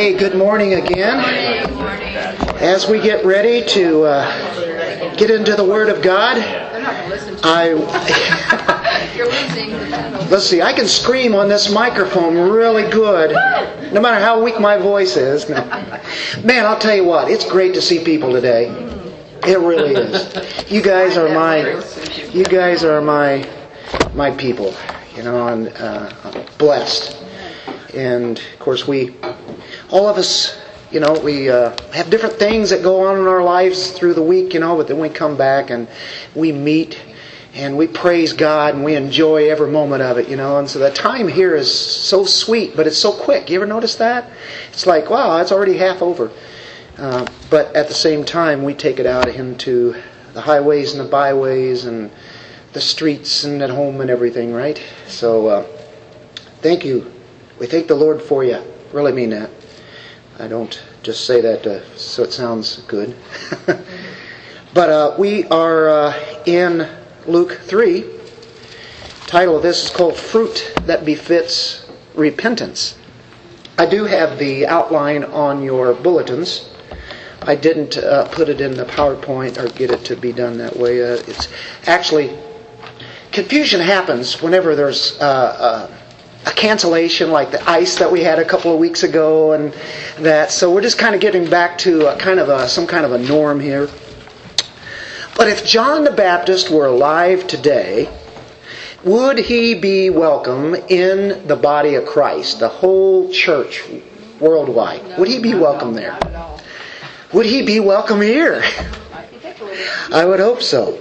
Hey, good morning again. As we get ready to uh, get into the Word of God, I let's see. I can scream on this microphone really good, no matter how weak my voice is. Man, I'll tell you what. It's great to see people today. It really is. You guys are my. You guys are my my people. You know, uh, I'm blessed and of course we all of us you know we uh, have different things that go on in our lives through the week you know but then we come back and we meet and we praise god and we enjoy every moment of it you know. And so the time here is so sweet but it's so quick. You ever notice that? It's like wow it's already half over. Uh, but at the same time we take it out into the highways and the byways and the streets and at home and everything right? So uh, thank you we thank the Lord for you. Really mean that. I don't just say that uh, so it sounds good. but uh, we are uh, in Luke 3. title of this is called Fruit That Befits Repentance. I do have the outline on your bulletins. I didn't uh, put it in the PowerPoint or get it to be done that way. Uh, it's actually confusion happens whenever there's uh, a cancellation like the ice that we had a couple of weeks ago and that. So we're just kind of getting back to a kind of a, some kind of a norm here. But if John the Baptist were alive today, would he be welcome in the body of Christ, the whole church worldwide? Would he be welcome there? Would he be welcome here? I would hope so.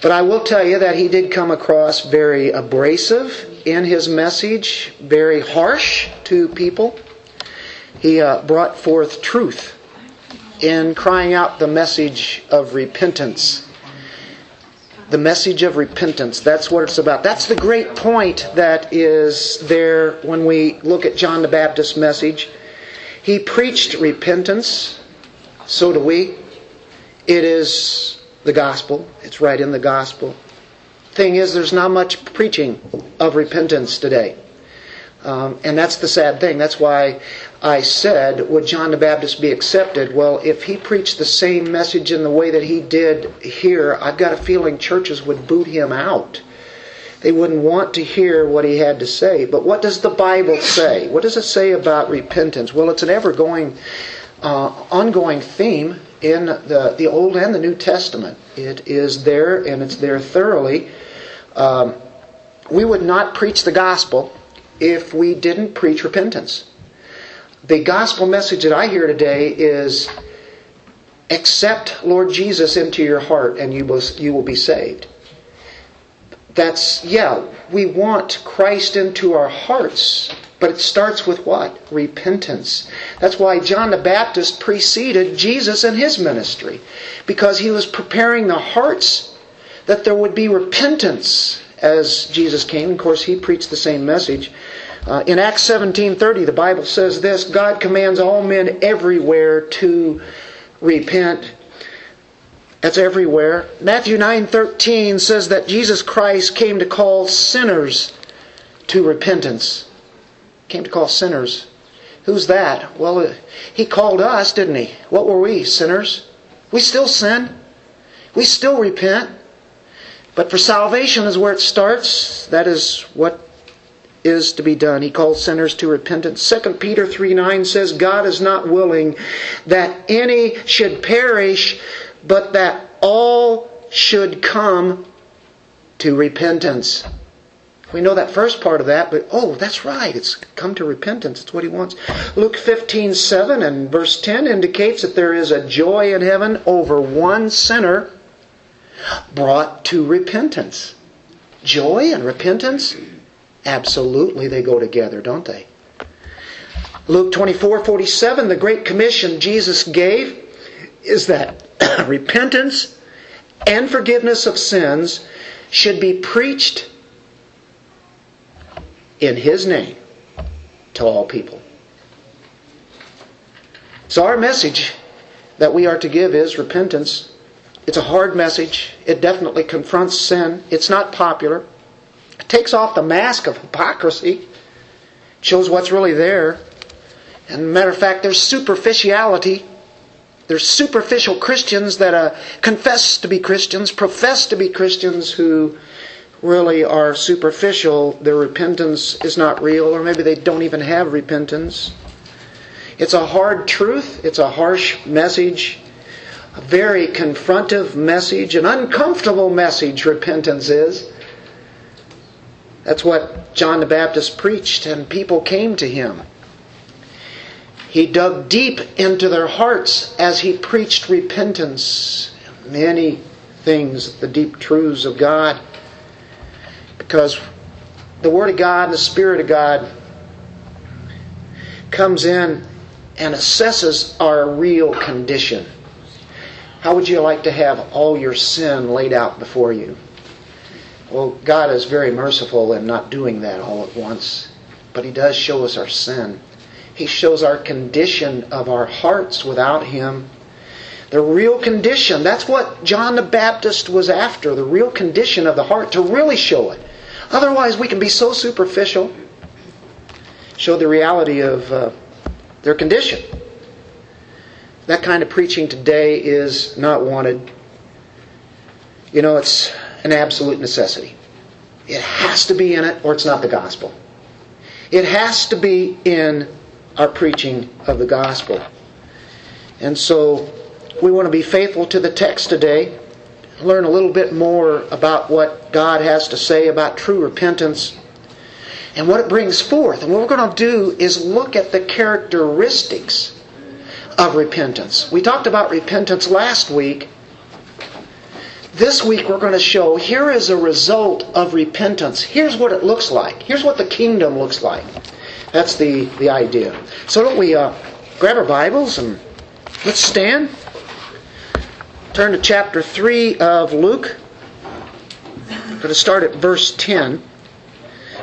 But I will tell you that he did come across very abrasive in his message, very harsh to people. He uh, brought forth truth in crying out the message of repentance. The message of repentance. That's what it's about. That's the great point that is there when we look at John the Baptist's message. He preached repentance. So do we. It is the gospel. It's right in the gospel thing is, there's not much preaching of repentance today. Um, and that's the sad thing. That's why I said, would John the Baptist be accepted? Well, if he preached the same message in the way that he did here, I've got a feeling churches would boot him out. They wouldn't want to hear what he had to say. But what does the Bible say? What does it say about repentance? Well, it's an ever going, uh, ongoing theme in the, the Old and the New Testament. It is there, and it's there thoroughly. Um, we would not preach the gospel if we didn't preach repentance. The gospel message that I hear today is accept Lord Jesus into your heart and you will, you will be saved. That's, yeah, we want Christ into our hearts, but it starts with what? Repentance. That's why John the Baptist preceded Jesus in his ministry, because he was preparing the hearts that there would be repentance as Jesus came. Of course, he preached the same message. Uh, in Acts 17:30, the Bible says this: God commands all men everywhere to repent. That's everywhere. Matthew 9:13 says that Jesus Christ came to call sinners to repentance. Came to call sinners. Who's that? Well, uh, he called us, didn't he? What were we? Sinners. We still sin. We still repent. But for salvation is where it starts. That is what is to be done. He calls sinners to repentance. 2 Peter 3 9 says, God is not willing that any should perish, but that all should come to repentance. We know that first part of that, but oh, that's right. It's come to repentance. It's what he wants. Luke 15 7 and verse 10 indicates that there is a joy in heaven over one sinner brought to repentance. Joy and repentance, absolutely they go together, don't they? Luke 24 47, the Great Commission Jesus gave is that repentance and forgiveness of sins should be preached in His name to all people. So, our message that we are to give is repentance it's a hard message. It definitely confronts sin. It's not popular. It takes off the mask of hypocrisy, shows what's really there. And matter of fact, there's superficiality. There's superficial Christians that uh, confess to be Christians, profess to be Christians who really are superficial. Their repentance is not real, or maybe they don't even have repentance. It's a hard truth, it's a harsh message, a very confrontive message, an uncomfortable message, repentance is. That's what John the Baptist preached, and people came to him. He dug deep into their hearts as he preached repentance, many things, the deep truths of God. Because the Word of God and the Spirit of God comes in and assesses our real condition. How would you like to have all your sin laid out before you? Well, God is very merciful in not doing that all at once, but He does show us our sin. He shows our condition of our hearts without Him. The real condition, that's what John the Baptist was after, the real condition of the heart, to really show it. Otherwise, we can be so superficial. Show the reality of uh, their condition. That kind of preaching today is not wanted. You know, it's an absolute necessity. It has to be in it, or it's not the gospel. It has to be in our preaching of the gospel. And so we want to be faithful to the text today, learn a little bit more about what God has to say about true repentance and what it brings forth. And what we're going to do is look at the characteristics of repentance. We talked about repentance last week. This week we're going to show here is a result of repentance. Here's what it looks like. Here's what the kingdom looks like. That's the, the idea. So don't we uh, grab our Bibles and let's stand. Turn to chapter 3 of Luke. I'm going to start at verse 10.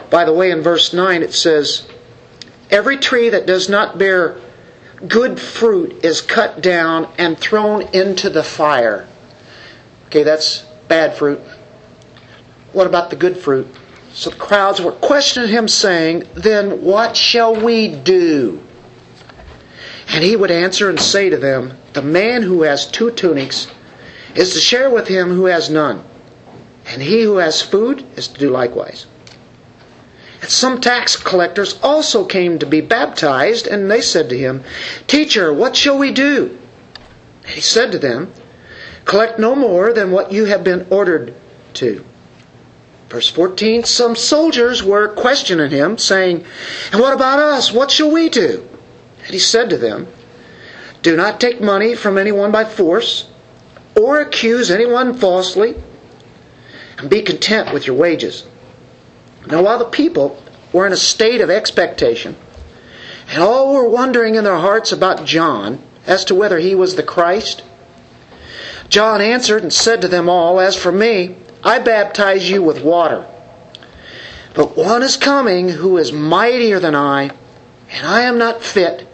By the way, in verse 9 it says, Every tree that does not bear good fruit is cut down and thrown into the fire. Okay, that's bad fruit. What about the good fruit? So the crowds were questioning him, saying, Then what shall we do? And he would answer and say to them, The man who has two tunics is to share with him who has none, and he who has food is to do likewise. And some tax collectors also came to be baptized, and they said to him, Teacher, what shall we do? And he said to them, Collect no more than what you have been ordered to. Verse 14 Some soldiers were questioning him, saying, And what about us? What shall we do? And he said to them, Do not take money from anyone by force, or accuse anyone falsely, and be content with your wages. Now, while the people were in a state of expectation, and all were wondering in their hearts about John as to whether he was the Christ, John answered and said to them all, As for me, I baptize you with water. But one is coming who is mightier than I, and I am not fit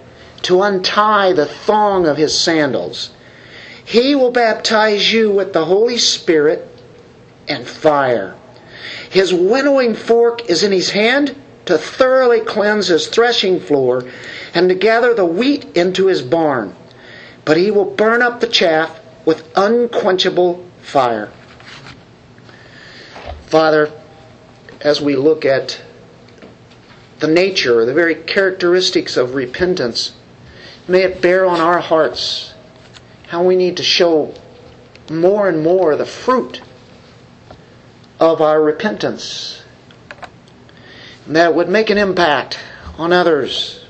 to untie the thong of his sandals. He will baptize you with the Holy Spirit and fire. His winnowing fork is in his hand to thoroughly cleanse his threshing floor and to gather the wheat into his barn. But he will burn up the chaff with unquenchable fire. Father, as we look at the nature, the very characteristics of repentance, may it bear on our hearts how we need to show more and more the fruit of our repentance. And that would make an impact on others.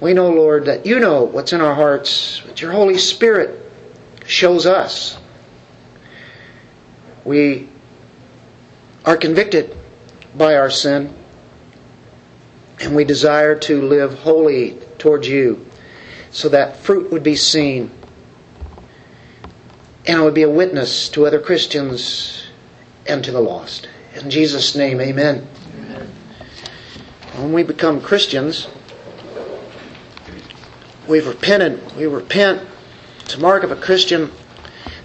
We know, Lord, that you know what's in our hearts, but your Holy Spirit shows us. We are convicted by our sin, and we desire to live holy towards you so that fruit would be seen and it would be a witness to other Christians and to the lost. In Jesus' name, amen. amen. When we become Christians, we've repented. We repent. It's a mark of a Christian.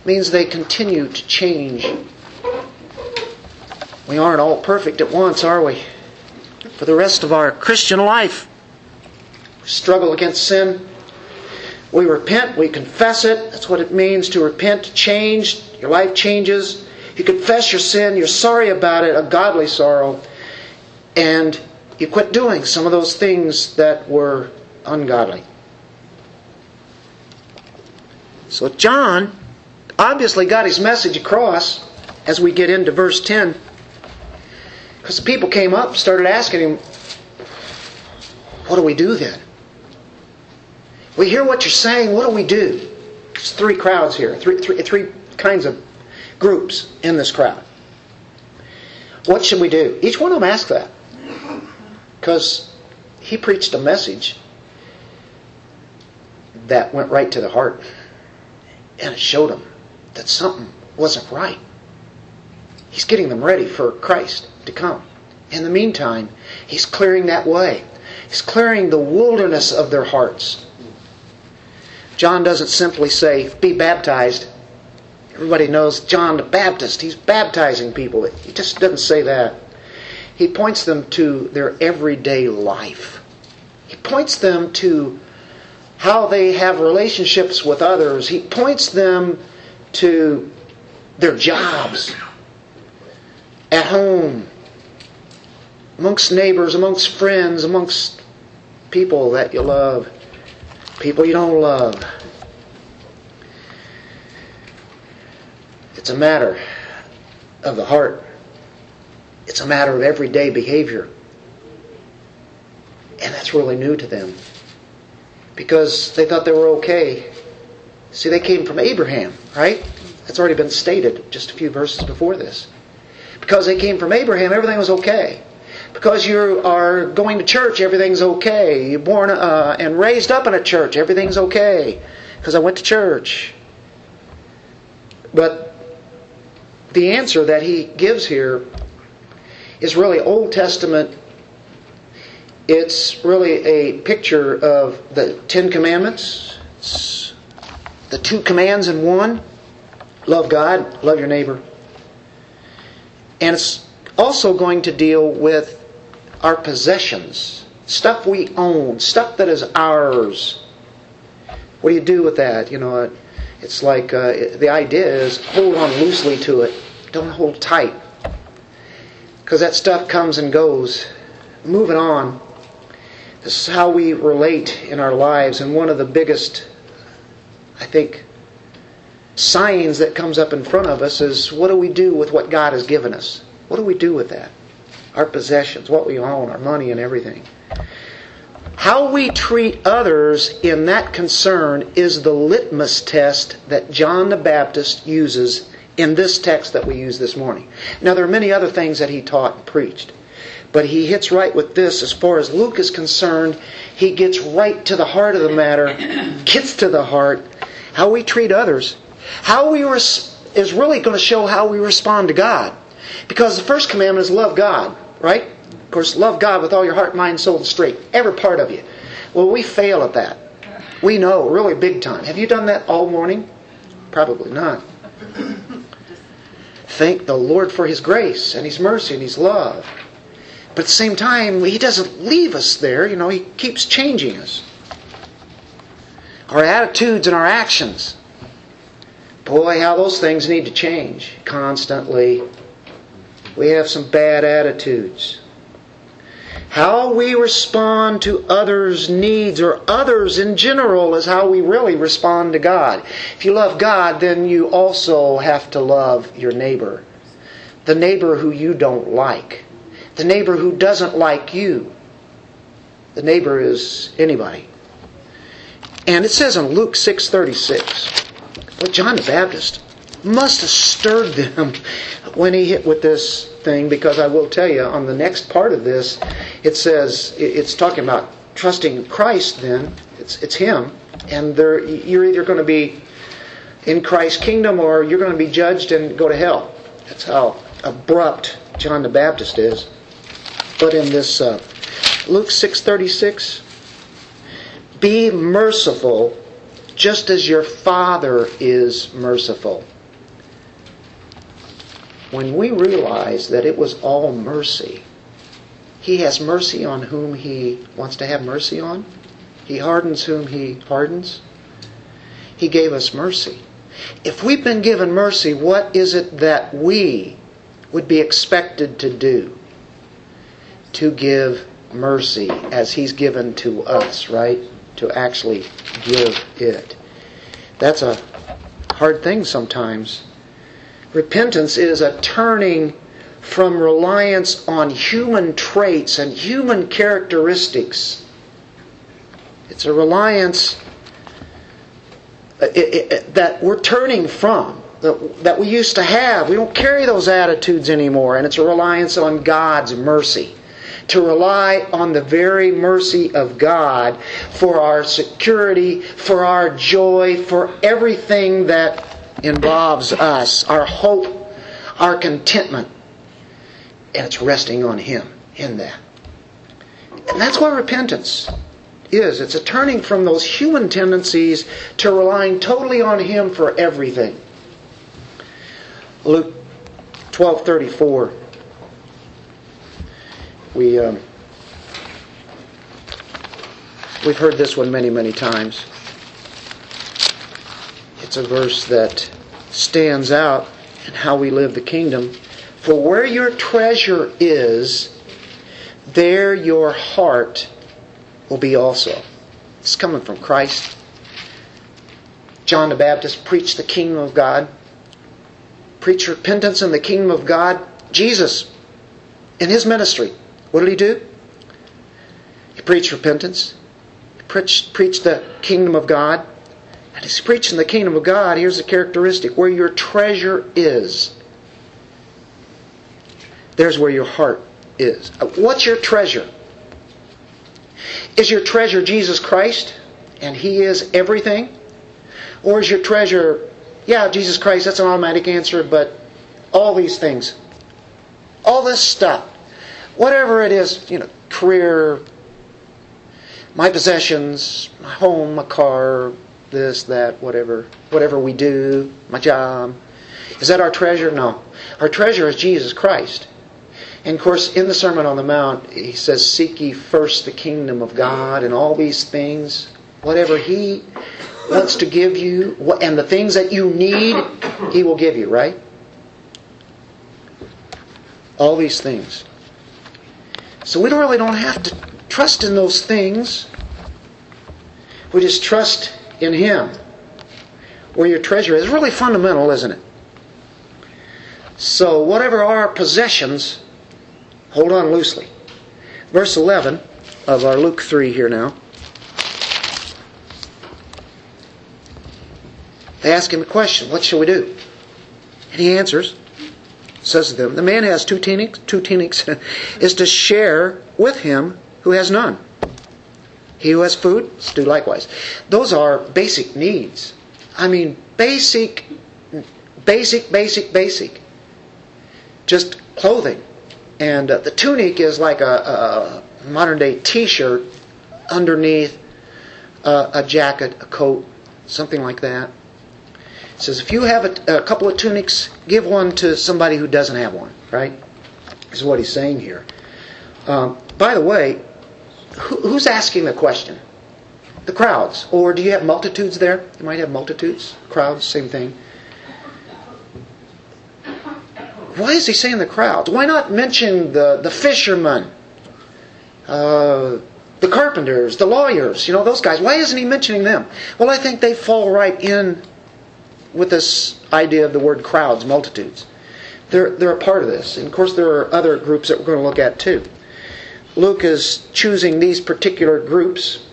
Means they continue to change we aren't all perfect at once, are we? For the rest of our Christian life, we're struggle against sin. We repent, we confess it. That's what it means to repent, to change. Your life changes. You confess your sin, you're sorry about it, a godly sorrow, and you quit doing some of those things that were ungodly. So John obviously got his message across as we get into verse 10. Because the people came up, started asking him, What do we do then? We hear what you're saying, what do we do? There's three crowds here, three, three, three kinds of groups in this crowd. What should we do? Each one of them asked that. Because he preached a message that went right to the heart. And it showed them that something wasn't right. He's getting them ready for Christ to come. In the meantime, he's clearing that way. He's clearing the wilderness of their hearts. John doesn't simply say, be baptized. Everybody knows John the Baptist. He's baptizing people. He just doesn't say that. He points them to their everyday life. He points them to how they have relationships with others. He points them to their jobs, at home, amongst neighbors, amongst friends, amongst people that you love, people you don't love. It's a matter of the heart. It's a matter of everyday behavior. And that's really new to them. Because they thought they were okay. See, they came from Abraham, right? That's already been stated just a few verses before this. Because they came from Abraham, everything was okay. Because you are going to church, everything's okay. You're born uh, and raised up in a church, everything's okay. Because I went to church. But the answer that he gives here is really Old Testament. It's really a picture of the Ten Commandments. It's the two commands in one love God, love your neighbor. And it's also going to deal with our possessions, stuff we own, stuff that is ours. What do you do with that? You know, it's like uh, the idea is hold on loosely to it, don't hold tight. Because that stuff comes and goes. Moving on. This is how we relate in our lives, and one of the biggest, I think, signs that comes up in front of us is what do we do with what God has given us? What do we do with that? Our possessions, what we own, our money, and everything. How we treat others in that concern is the litmus test that John the Baptist uses in this text that we use this morning. Now, there are many other things that he taught and preached, but he hits right with this as far as Luke is concerned. He gets right to the heart of the matter, gets to the heart. How we treat others how we res- is really going to show how we respond to God. Because the first commandment is love God, right? Of course, love God with all your heart, mind, soul, and strength. Every part of you. Well, we fail at that. We know, really big time. Have you done that all morning? Probably not. Thank the Lord for His grace and His mercy and His love. But at the same time, He doesn't leave us there. You know, He keeps changing us. Our attitudes and our actions. Boy, how those things need to change constantly. We have some bad attitudes. How we respond to others' needs or others in general is how we really respond to God. If you love God, then you also have to love your neighbor. The neighbor who you don't like. The neighbor who doesn't like you. The neighbor is anybody. And it says in Luke 6:36, well, John the Baptist must have stirred them when he hit with this thing because I will tell you on the next part of this, it says it's talking about trusting Christ. Then it's it's Him, and you're either going to be in Christ's kingdom or you're going to be judged and go to hell. That's how abrupt John the Baptist is. But in this uh, Luke six thirty six, be merciful just as your Father is merciful. When we realize that it was all mercy, He has mercy on whom He wants to have mercy on. He hardens whom He hardens. He gave us mercy. If we've been given mercy, what is it that we would be expected to do? To give mercy as He's given to us, right? To actually give it. That's a hard thing sometimes. Repentance is a turning from reliance on human traits and human characteristics. It's a reliance uh, that we're turning from, that we used to have. We don't carry those attitudes anymore, and it's a reliance on God's mercy. To rely on the very mercy of God for our security, for our joy, for everything that involves us, our hope, our contentment. And it's resting on Him in that. And that's what repentance is. It's a turning from those human tendencies to relying totally on Him for everything. Luke 12:34. We um, we've heard this one many many times. It's a verse that stands out in how we live the kingdom. For where your treasure is, there your heart will be also. It's coming from Christ. John the Baptist preached the kingdom of God, preached repentance in the kingdom of God. Jesus, in his ministry, what did he do? He preached repentance, he preached, preached the kingdom of God. And he's preaching the kingdom of God. Here's a characteristic where your treasure is, there's where your heart is. Uh, what's your treasure? Is your treasure Jesus Christ and He is everything? Or is your treasure, yeah, Jesus Christ, that's an automatic answer, but all these things, all this stuff, whatever it is, you know, career, my possessions, my home, my car, this, that, whatever, whatever we do, my job. Is that our treasure? No. Our treasure is Jesus Christ. And of course, in the Sermon on the Mount, he says, Seek ye first the kingdom of God and all these things. Whatever he wants to give you, and the things that you need, he will give you, right? All these things. So we really don't have to trust in those things. We just trust in him. Where your treasure is really fundamental, isn't it? So whatever our possessions, Hold on loosely. Verse 11 of our Luke 3 here now. They ask him a question What shall we do? And he answers, says to them, The man has two tunics, two tunics is to share with him who has none. He who has food do likewise. Those are basic needs. I mean, basic, basic, basic, basic. Just clothing, and uh, the tunic is like a, a modern day t shirt underneath uh, a jacket, a coat, something like that. It says, if you have a, a, couple of tunics, give one to somebody who doesn't have one, right? Is what he's saying here. Um, by the way, who's asking the question? The crowds. Or do you have multitudes there? You might have multitudes, crowds, same thing. why is he saying the crowds? Why not mention the, the fishermen, uh, the carpenters, the lawyers, you know, those guys? Why isn't he mentioning them? Well, I think they fall right in with this idea of the word crowds, multitudes. They're, they're a part of this. And of course, there are other groups that we're going to look at too. Luke is choosing these particular groups.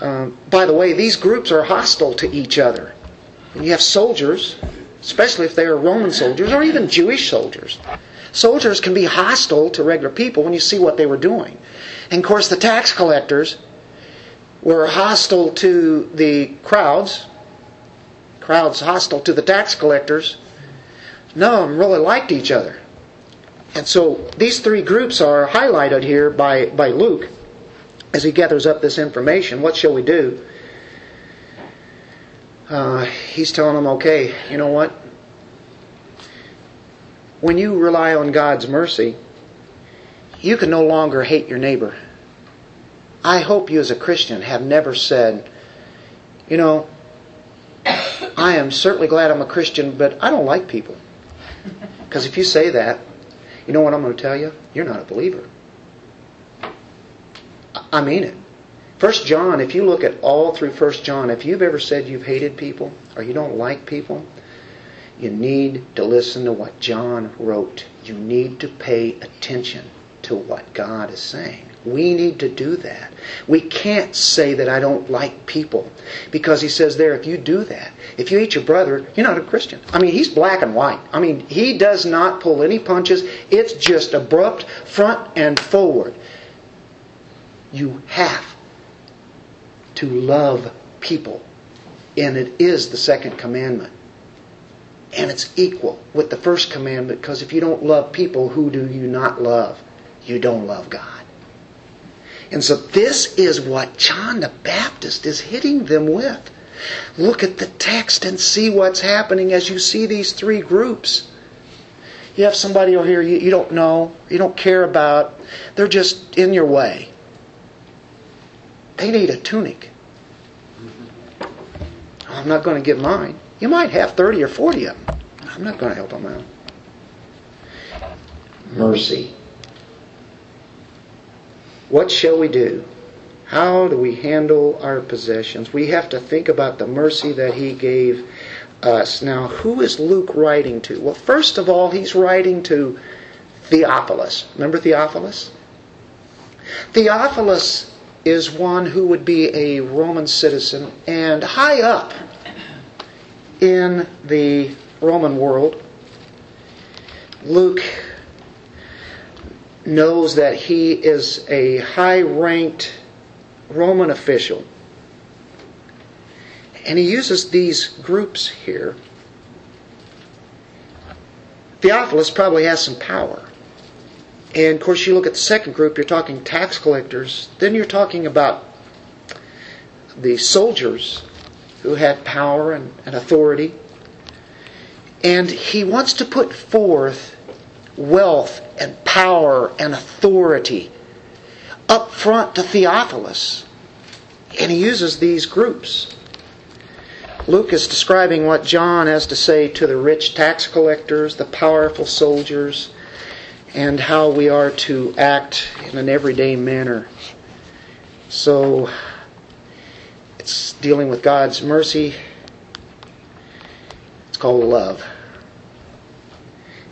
Um, by the way, these groups are hostile to each other. You have soldiers especially if they are Roman soldiers or even Jewish soldiers. Soldiers can be hostile to regular people when you see what they were doing. And of course, the tax collectors were hostile to the crowds, crowds hostile to the tax collectors. None of them really liked each other. And so these three groups are highlighted here by, by Luke as he gathers up this information. What shall we do? uh, he's telling them, okay, you know what? When you rely on God's mercy, you can no longer hate your neighbor. I hope you as a Christian have never said, you know, I am certainly glad I'm a Christian, but I don't like people. Because if you say that, you know what I'm going to tell you? You're not a believer. I mean it. First John, if you look at all through First John, if you've ever said you've hated people or you don't like people, you need to listen to what John wrote. You need to pay attention to what God is saying. We need to do that. We can't say that I don't like people because he says there, if you do that, if you hate your brother, you're not a Christian. I mean, he's black and white. I mean, he does not pull any punches. It's just abrupt, front and forward. You have to love people. And it is the second commandment. And it's equal with the first commandment because if you don't love people, who do you not love? You don't love God. And so this is what John the Baptist is hitting them with. Look at the text and see what's happening as you see these three groups. You have somebody over here you, don't know, you don't care about, they're just in your way. They need a tunic. I'm not going to give mine. You might have 30 or 40 of them. I'm not going to help them out. Mercy. What shall we do? How do we handle our possessions? We have to think about the mercy that He gave us. Now, who is Luke writing to? Well, first of all, he's writing to Theophilus. Remember Theophilus? Theophilus is one who would be a Roman citizen and high up in the Roman world. Luke knows that he is a high ranked Roman official. And he uses these groups here. Theophilus probably has some power. And of course, you look at the second group, you're talking tax collectors. Then you're talking about the soldiers who had power and, and authority. And he wants to put forth wealth and power and authority up front to Theophilus. And he uses these groups. Luke is describing what John has to say to the rich tax collectors, the powerful soldiers, and how we are to act in an everyday manner. So, it's dealing with God's mercy. It's called love.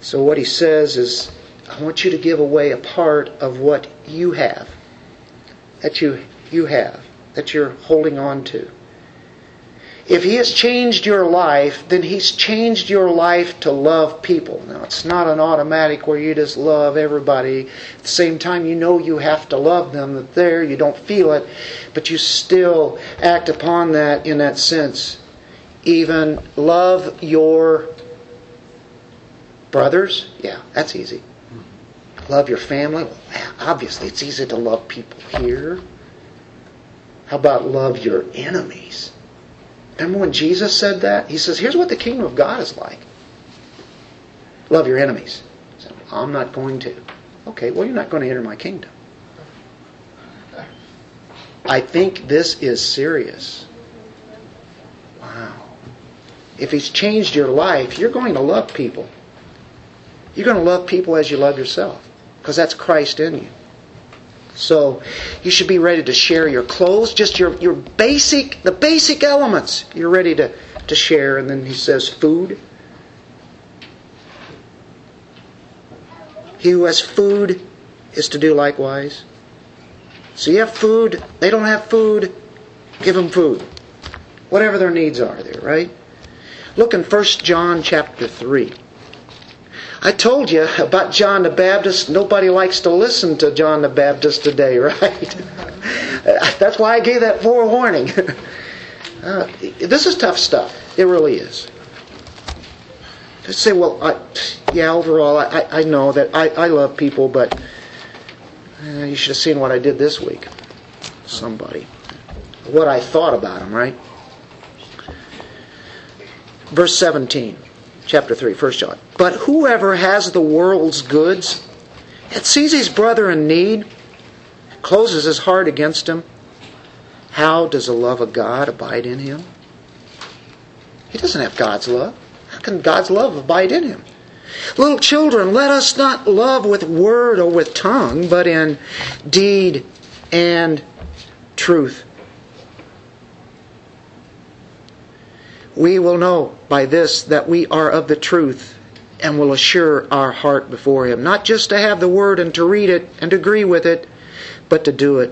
So, what he says is, I want you to give away a part of what you have, that you, you have, that you're holding on to. If He has changed your life, then He's changed your life to love people. Now, it's not an automatic where you just love everybody. At the same time, you know you have to love them. That there, you don't feel it, but you still act upon that in that sense. Even love your brothers. Yeah, that's easy. Love your family. Well, obviously, it's easy to love people here. How about love your enemies? Remember when Jesus said that? He says, Here's what the kingdom of God is like love your enemies. Said, I'm not going to. Okay, well, you're not going to enter my kingdom. I think this is serious. Wow. If He's changed your life, you're going to love people. You're going to love people as you love yourself because that's Christ in you. So you should be ready to share your clothes, just your, your basic, the basic elements you're ready to, to share. And then he says food. He who has food is to do likewise. So you have food, they don't have food, give them food. Whatever their needs are there, right? Look in 1 John chapter 3. I told you about John the Baptist. Nobody likes to listen to John the Baptist today, right? That's why I gave that forewarning. uh, this is tough stuff. It really is. To say, well, I, yeah, overall, I, I know that I, I love people, but uh, you should have seen what I did this week. Somebody. What I thought about them, right? Verse 17 chapter 3, 1 John. But whoever has the world's goods and sees his brother in need closes his heart against him, how does the love of God abide in him? He doesn't have God's love. How can God's love abide in him? Little children, let us not love with word or with tongue, but in deed and truth. We will know by this that we are of the truth and will assure our heart before Him. Not just to have the Word and to read it and to agree with it, but to do it.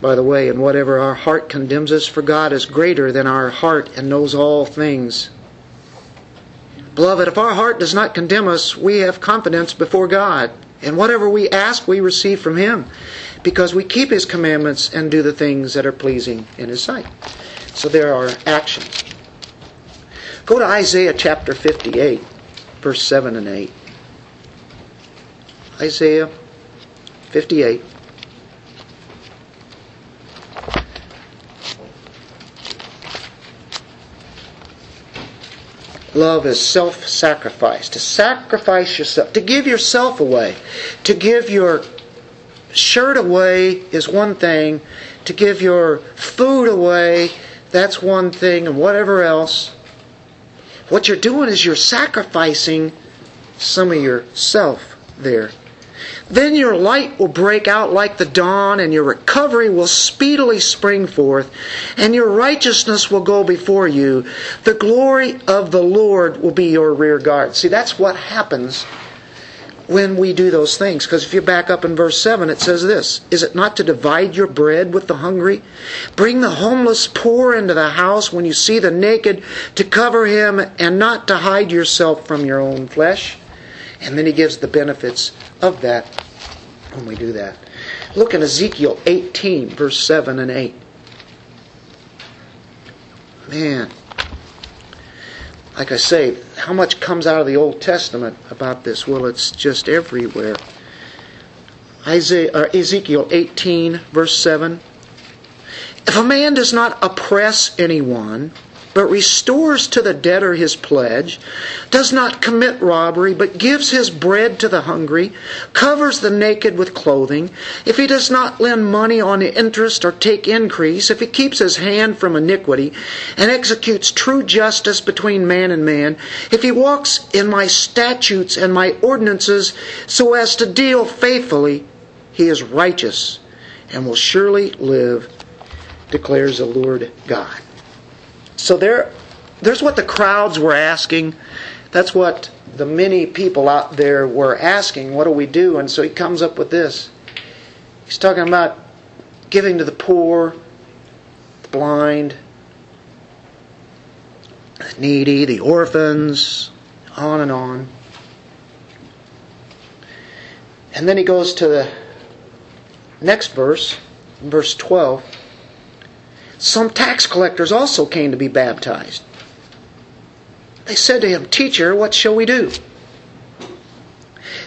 By the way, and whatever our heart condemns us, for God is greater than our heart and knows all things. Beloved, if our heart does not condemn us, we have confidence before God. And whatever we ask, we receive from Him because we keep His commandments and do the things that are pleasing in His sight. So there are actions. Go to Isaiah chapter 58, verse 7 and 8. Isaiah 58. Love is self sacrifice. To sacrifice yourself, to give yourself away. To give your shirt away is one thing. To give your food away, that's one thing, and whatever else. What you're doing is you're sacrificing some of yourself there. Then your light will break out like the dawn, and your recovery will speedily spring forth, and your righteousness will go before you. The glory of the Lord will be your rear guard. See, that's what happens when we do those things. Because if you back up in verse 7, it says this Is it not to divide your bread with the hungry? Bring the homeless poor into the house when you see the naked, to cover him and not to hide yourself from your own flesh? And then he gives the benefits of that when we do that. Look in Ezekiel 18, verse 7 and 8. Man, like I say, how much comes out of the Old Testament about this? Well, it's just everywhere. Isaiah, uh, Ezekiel 18, verse 7. If a man does not oppress anyone, but restores to the debtor his pledge, does not commit robbery, but gives his bread to the hungry, covers the naked with clothing, if he does not lend money on interest or take increase, if he keeps his hand from iniquity, and executes true justice between man and man, if he walks in my statutes and my ordinances so as to deal faithfully, he is righteous and will surely live, declares the Lord God. So there, there's what the crowds were asking. That's what the many people out there were asking. What do we do? And so he comes up with this. He's talking about giving to the poor, the blind, the needy, the orphans, on and on. And then he goes to the next verse, verse 12 some tax collectors also came to be baptized. They said to him, Teacher, what shall we do?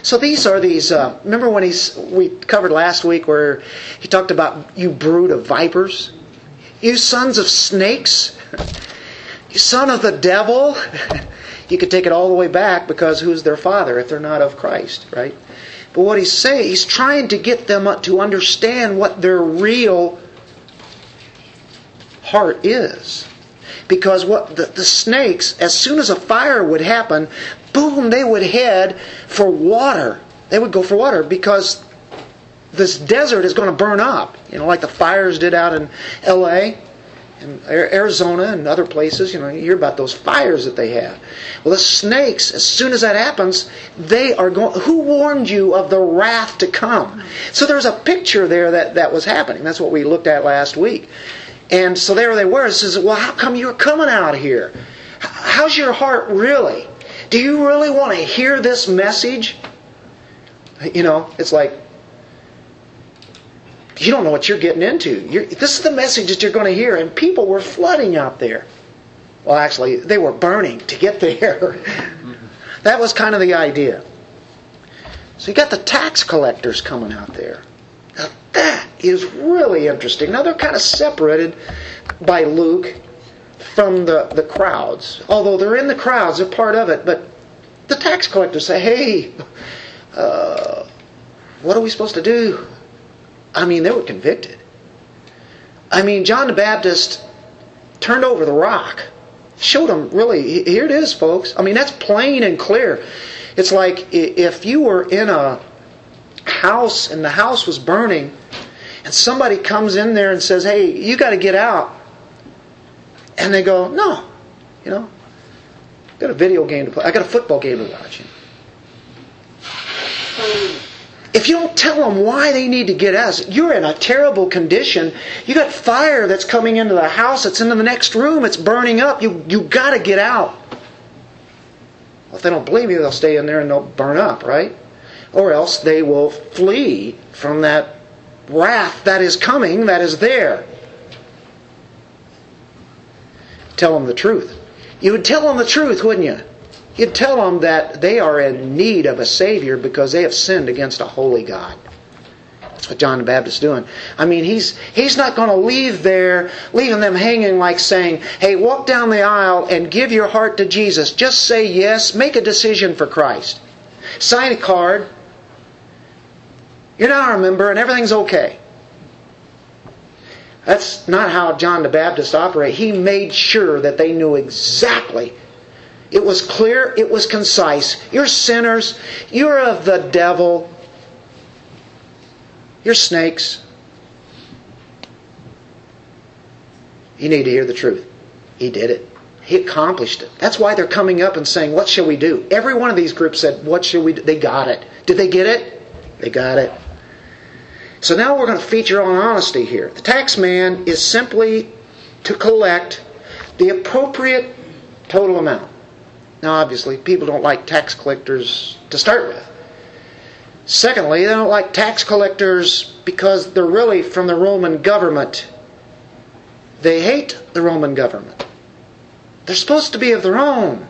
So these are these. Uh, remember when he's we covered last week where he talked about you brood of vipers, you sons of snakes, you son of the devil. you could take it all the way back because who's their father if they're not of Christ, right? But what he's saying, he's trying to get them to understand what their real heart is. Because what the, the snakes, as soon as a fire would happen, boom, they would head for water. They would go for water because this desert is going to burn up. You know, like the fires did out in L.A. and Arizona and other places. You know, you hear about those fires that they have. Well, the snakes, as soon as that happens, they are going. Who warned you of the wrath to come? So there's a picture there that that was happening. That's what we looked at last week. And so there they were. It says, Well, how come you're coming out here? How's your heart really? Do you really want to hear this message? You know, it's like, you don't know what you're getting into. You're, this is the message that you're going to hear. And people were flooding out there. Well, actually, they were burning to get there. that was kind of the idea. So you got the tax collectors coming out there. Now that is really interesting. Now they're kind of separated by Luke from the, the crowds. Although they're in the crowds, they're part of it. But the tax collectors say, hey, uh, what are we supposed to do? I mean, they were convicted. I mean, John the Baptist turned over the rock, showed them really, here it is, folks. I mean, that's plain and clear. It's like if you were in a house and the house was burning, and somebody comes in there and says, hey, you got to get out. And they go, no, you know, I got a video game to play. I got a football game to watch. If you don't tell them why they need to get out, you're in a terrible condition. You got fire that's coming into the house. It's into the next room. It's burning up. You you got to get out. Well, if they don't believe you, they'll stay in there and they'll burn up, right? Or else they will flee from that wrath that is coming, that is there. Tell them the truth. You would tell them the truth, wouldn't you? You'd tell them that they are in need of a Savior because they have sinned against a holy God. That's what John the Baptist is doing. I mean, he's he's not going to leave there, leaving them hanging like saying, "Hey, walk down the aisle and give your heart to Jesus. Just say yes, make a decision for Christ. Sign a card. You're now a member and everything's okay." That's not how John the Baptist operated. He made sure that they knew exactly. It was clear, it was concise. You're sinners, you're of the devil, you're snakes. You need to hear the truth. He did it. He accomplished it. That's why they're coming up and saying, What shall we do? Every one of these groups said, What shall we do? They got it. Did they get it? They got it. So now we're going to feature on honesty here. The tax man is simply to collect the appropriate total amount. Now, obviously, people don't like tax collectors to start with. Secondly, they don't like tax collectors because they're really from the Roman government. They hate the Roman government. They're supposed to be of their own.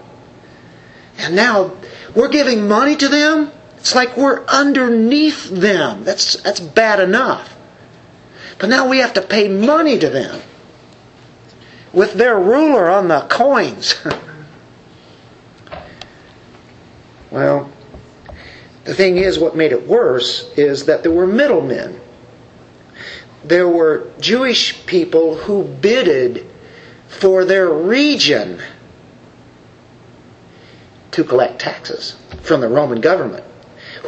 And now we're giving money to them it's like we're underneath them. That's, that's bad enough. But now we have to pay money to them with their ruler on the coins. well, the thing is, what made it worse is that there were middlemen. There were Jewish people who bidded for their region to collect taxes from the Roman government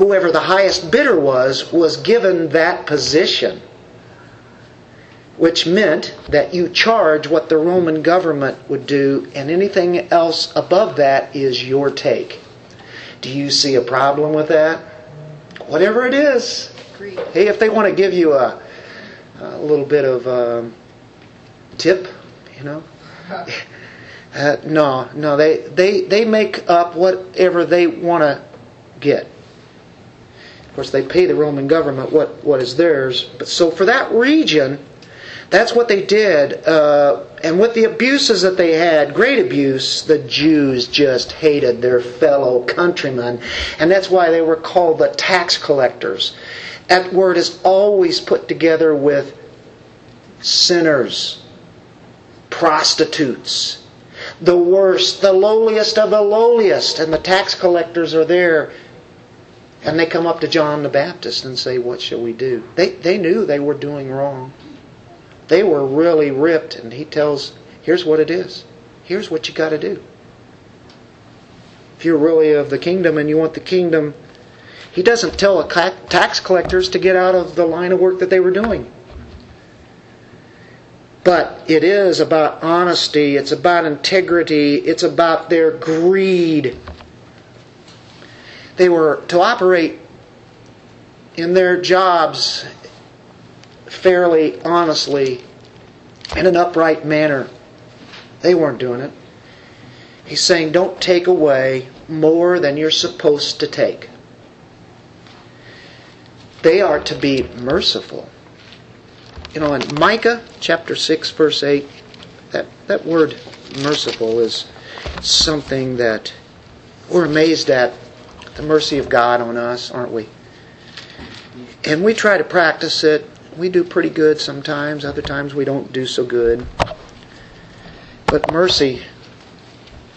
whoever the highest bidder was, was given that position. Which meant that you charge what the Roman government would do, and anything else above that is your take. Do you see a problem with that? Whatever it is. Hey, if they want to give you a, a little bit of um, tip, you know. Uh, no, no, they, they, they make up whatever they want to get. Course, they pay the Roman government what, what is theirs. But so for that region, that's what they did. Uh, and with the abuses that they had, great abuse, the Jews just hated their fellow countrymen. And that's why they were called the tax collectors. That word is always put together with sinners, prostitutes, the worst, the lowliest of the lowliest. And the tax collectors are there and they come up to John the Baptist and say, What shall we do? They, they knew they were doing wrong. They were really ripped, and he tells, Here's what it is. Here's what you got to do. If you're really of the kingdom and you want the kingdom, he doesn't tell tax collectors to get out of the line of work that they were doing. But it is about honesty, it's about integrity, it's about their greed they were to operate in their jobs fairly honestly in an upright manner. They weren't doing it. He's saying, don't take away more than you're supposed to take. They are to be merciful. You know, in Micah chapter 6, verse 8, that, that word merciful is something that we're amazed at the mercy of God on us, aren't we? And we try to practice it. We do pretty good sometimes, other times we don't do so good. But mercy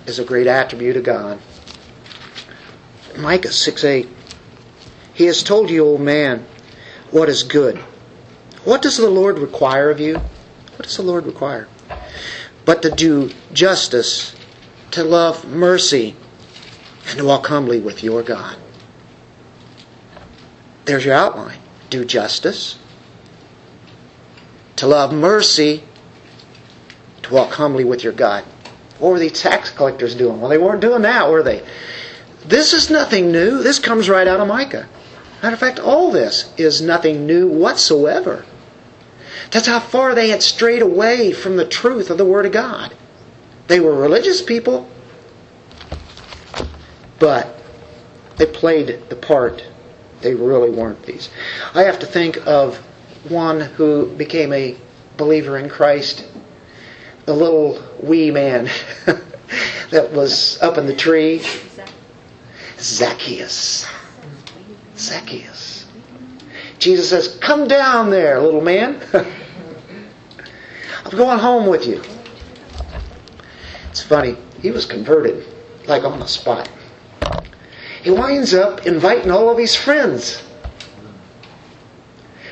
is a great attribute of God. Micah 6 8. He has told you, old man, what is good. What does the Lord require of you? What does the Lord require? But to do justice, to love mercy, and walk humbly with your God. There's your outline. Do justice, to love mercy, to walk humbly with your God. What were the tax collectors doing? Well, they weren't doing that, were they? This is nothing new. This comes right out of Micah. Matter of fact, all this is nothing new whatsoever. That's how far they had strayed away from the truth of the Word of God. They were religious people, but they played the part. They really weren't these. I have to think of one who became a believer in Christ, the little wee man that was up in the tree. Zacchaeus. Zacchaeus. Jesus says, Come down there, little man. I'm going home with you. It's funny. He was converted like on the spot. He winds up inviting all of his friends.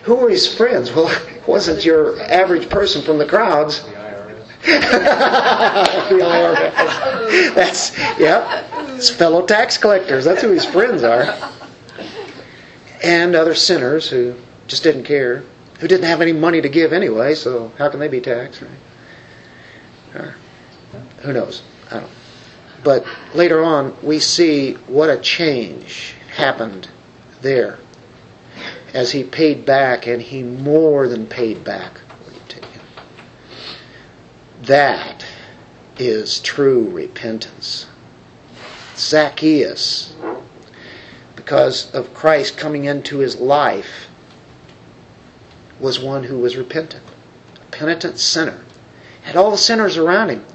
Who were his friends? Well, it wasn't your average person from the crowds. That's yep. It's fellow tax collectors. That's who his friends are. And other sinners who just didn't care, who didn't have any money to give anyway. So how can they be taxed? Right? Or, who knows? I don't. Know. But later on, we see what a change happened there as he paid back, and he more than paid back that is true repentance. Zacchaeus, because of Christ coming into his life, was one who was repentant, a penitent sinner. Had all the sinners around him.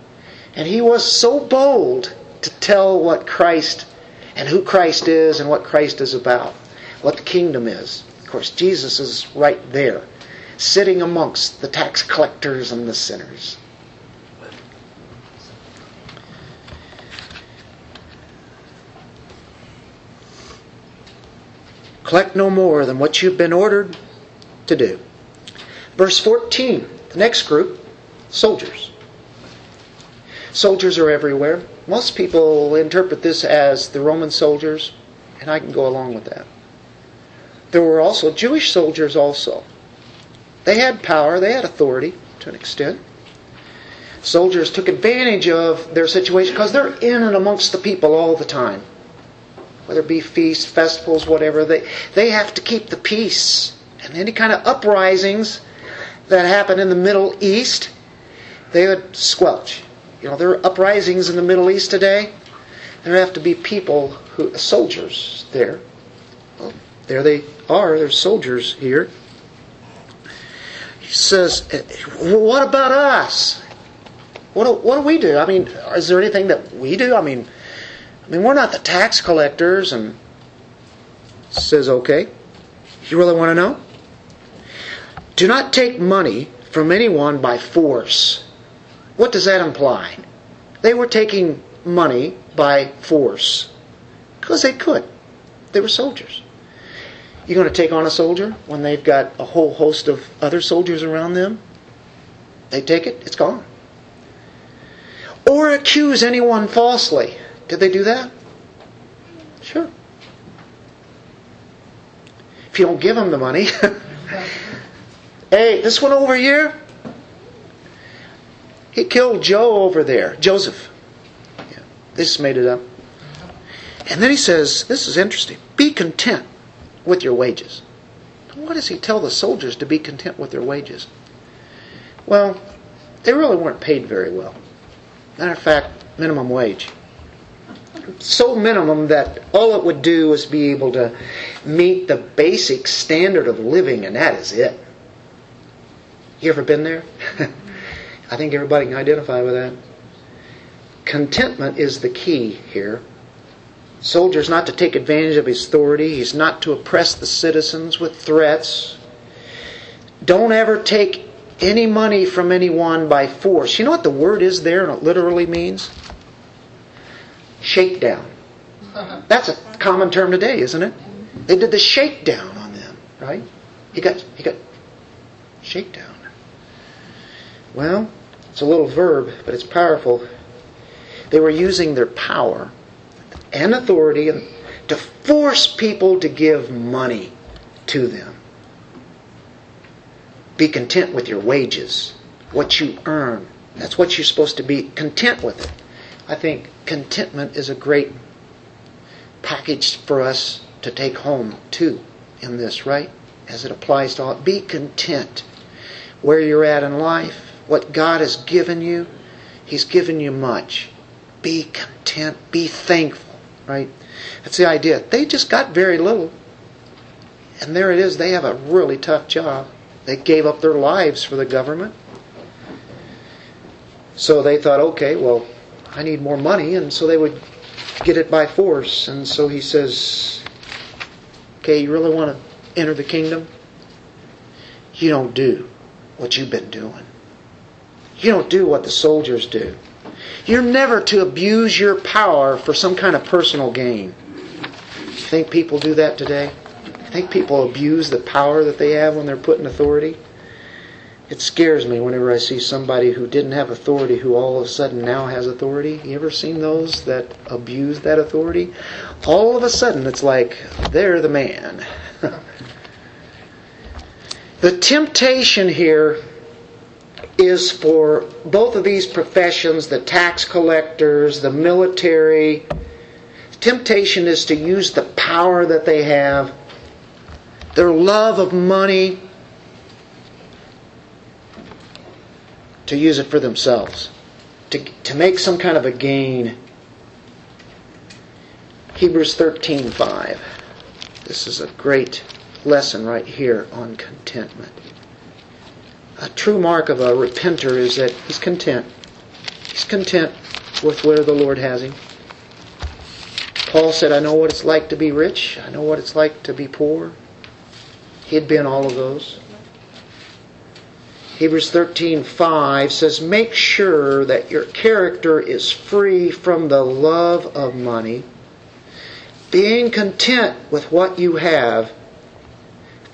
And he was so bold to tell what Christ and who Christ is and what Christ is about, what the kingdom is. Of course, Jesus is right there, sitting amongst the tax collectors and the sinners. Collect no more than what you've been ordered to do. Verse 14, the next group, soldiers. Soldiers are everywhere. Most people interpret this as the Roman soldiers, and I can go along with that. There were also Jewish soldiers also. They had power, they had authority to an extent. Soldiers took advantage of their situation because they're in and amongst the people all the time whether it be feasts, festivals, whatever, they, they have to keep the peace. And any kind of uprisings that happen in the Middle East, they would squelch. You know, there are uprisings in the Middle East today. There have to be people who, soldiers there. Well, there they are. There's soldiers here. He says, eh, "What about us? What do, what do we do? I mean, is there anything that we do? I mean, I mean, we're not the tax collectors. And says, okay. You really want to know? Do not take money from anyone by force. What does that imply? They were taking money by force because they could. They were soldiers. You're going to take on a soldier when they've got a whole host of other soldiers around them? They take it, it's gone. Or accuse anyone falsely. Did they do that? Sure. If you don't give them the money, hey, this one over here, he killed Joe over there, Joseph. Yeah, they just made it up. And then he says, this is interesting be content with your wages. What does he tell the soldiers to be content with their wages? Well, they really weren't paid very well. Matter of fact, minimum wage so minimum that all it would do is be able to meet the basic standard of living, and that is it. You ever been there? I think everybody can identify with that. Contentment is the key here. Soldier's not to take advantage of his authority. He's not to oppress the citizens with threats. Don't ever take any money from anyone by force. You know what the word is there and it literally means? shakedown. That's a common term today, isn't it? They did the shakedown on them, right? He got he got shakedown. Well, it's a little verb, but it's powerful. They were using their power and authority to force people to give money to them. Be content with your wages, what you earn. That's what you're supposed to be content with it. I think contentment is a great package for us to take home too in this, right? As it applies to all. Be content where you're at in life, what God has given you. He's given you much. Be content, be thankful, right? That's the idea. They just got very little. And there it is. They have a really tough job. They gave up their lives for the government. So they thought, okay, well, I need more money. And so they would get it by force. And so he says, okay, you really want to enter the kingdom? You don't do what you've been doing. You don't do what the soldiers do. You're never to abuse your power for some kind of personal gain. You think people do that today? I think people abuse the power that they have when they're put in authority. It scares me whenever I see somebody who didn't have authority who all of a sudden now has authority. You ever seen those that abuse that authority? All of a sudden it's like they're the man. the temptation here is for both of these professions the tax collectors, the military. Temptation is to use the power that they have their love of money, to use it for themselves, to, to make some kind of a gain. Hebrews 13:5. This is a great lesson right here on contentment. A true mark of a repenter is that he's content. He's content with where the Lord has him. Paul said, I know what it's like to be rich. I know what it's like to be poor. He'd been all of those. Hebrews 13:5 says make sure that your character is free from the love of money, being content with what you have,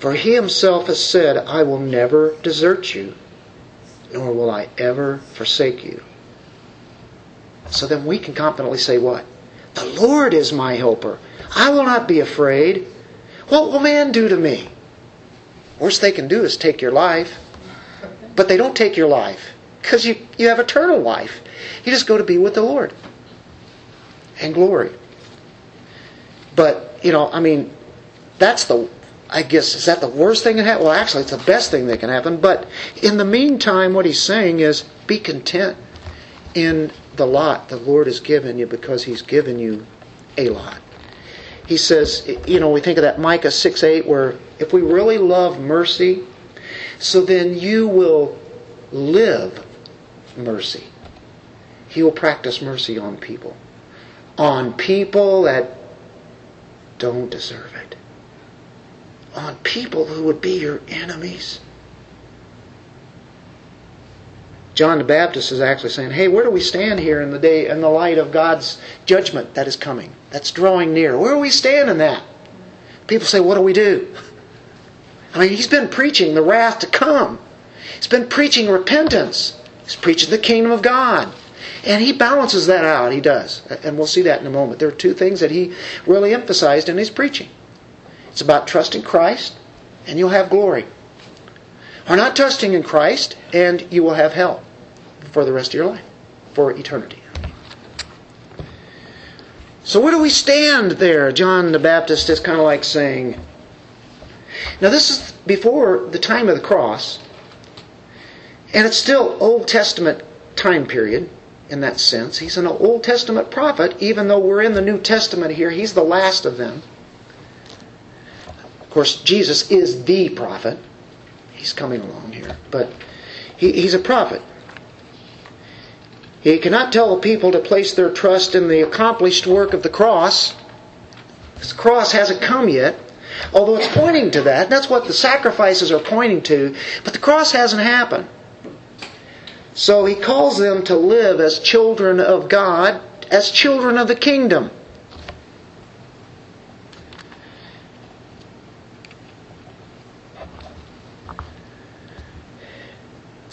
for he himself has said, I will never desert you, nor will I ever forsake you. So then we can confidently say what? The Lord is my helper. I will not be afraid. What will man do to me? Worst they can do is take your life. But they don't take your life because you, you have eternal life. You just go to be with the Lord and glory. But, you know, I mean, that's the, I guess, is that the worst thing that happen? Well, actually, it's the best thing that can happen. But in the meantime, what he's saying is be content in the lot the Lord has given you because he's given you a lot he says, you know, we think of that Micah 6 8, where if we really love mercy, so then you will live mercy. He will practice mercy on people. On people that don't deserve it. On people who would be your enemies. John the Baptist is actually saying, "Hey, where do we stand here in the day in the light of God's judgment that is coming? That's drawing near. Where do we stand in that?" People say, "What do we do?" I mean, he's been preaching the wrath to come. He's been preaching repentance. He's preaching the kingdom of God. And he balances that out. He does. And we'll see that in a moment. There are two things that he really emphasized in his preaching. It's about trusting Christ, and you'll have glory are not trusting in Christ, and you will have hell for the rest of your life, for eternity. So, where do we stand there? John the Baptist is kind of like saying, now, this is before the time of the cross, and it's still Old Testament time period in that sense. He's an Old Testament prophet, even though we're in the New Testament here. He's the last of them. Course, Jesus is the prophet he's coming along here. But he, he's a prophet. He cannot tell the people to place their trust in the accomplished work of the cross. This cross hasn't come yet, although it's pointing to that. That's what the sacrifices are pointing to. But the cross hasn't happened. So he calls them to live as children of God, as children of the kingdom.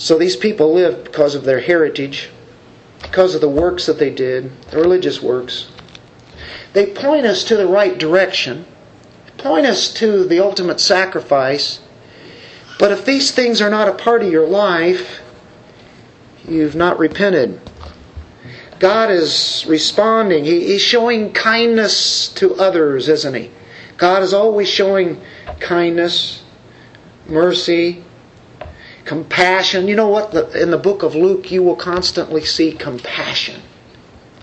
So these people lived because of their heritage, because of the works that they did, the religious works. They point us to the right direction, point us to the ultimate sacrifice. But if these things are not a part of your life, you've not repented. God is responding. He, he's showing kindness to others, isn't He? God is always showing kindness, mercy, compassion. You know what? In the book of Luke, you will constantly see compassion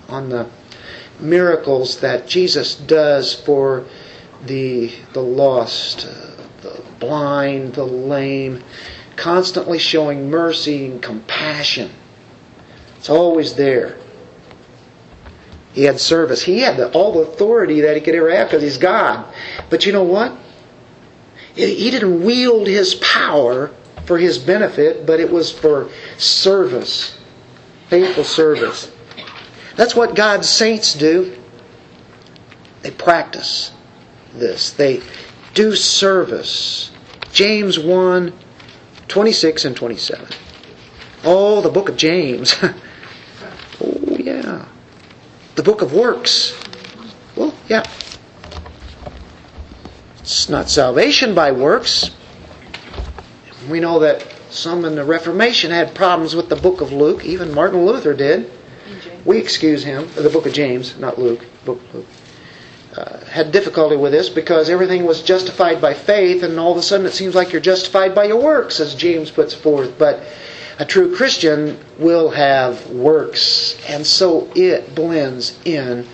on the miracles that Jesus does for the the lost, uh, the blind, the lame, constantly showing mercy and compassion. It's always there. He had service. He had the, all the authority that he could ever have because he's God. But you know what? He didn't wield his power for his benefit, but it was for service, faithful service. That's what God's saints do. They practice this, they do service. James 1 26 and 27. Oh, the book of James. oh, yeah. The book of works. Well, yeah. It's not salvation by works. We know that some in the Reformation had problems with the book of Luke. Even Martin Luther did. We excuse him. The book of James, not Luke. Book Luke. Uh, had difficulty with this because everything was justified by faith, and all of a sudden it seems like you're justified by your works, as James puts forth. But a true Christian will have works, and so it blends in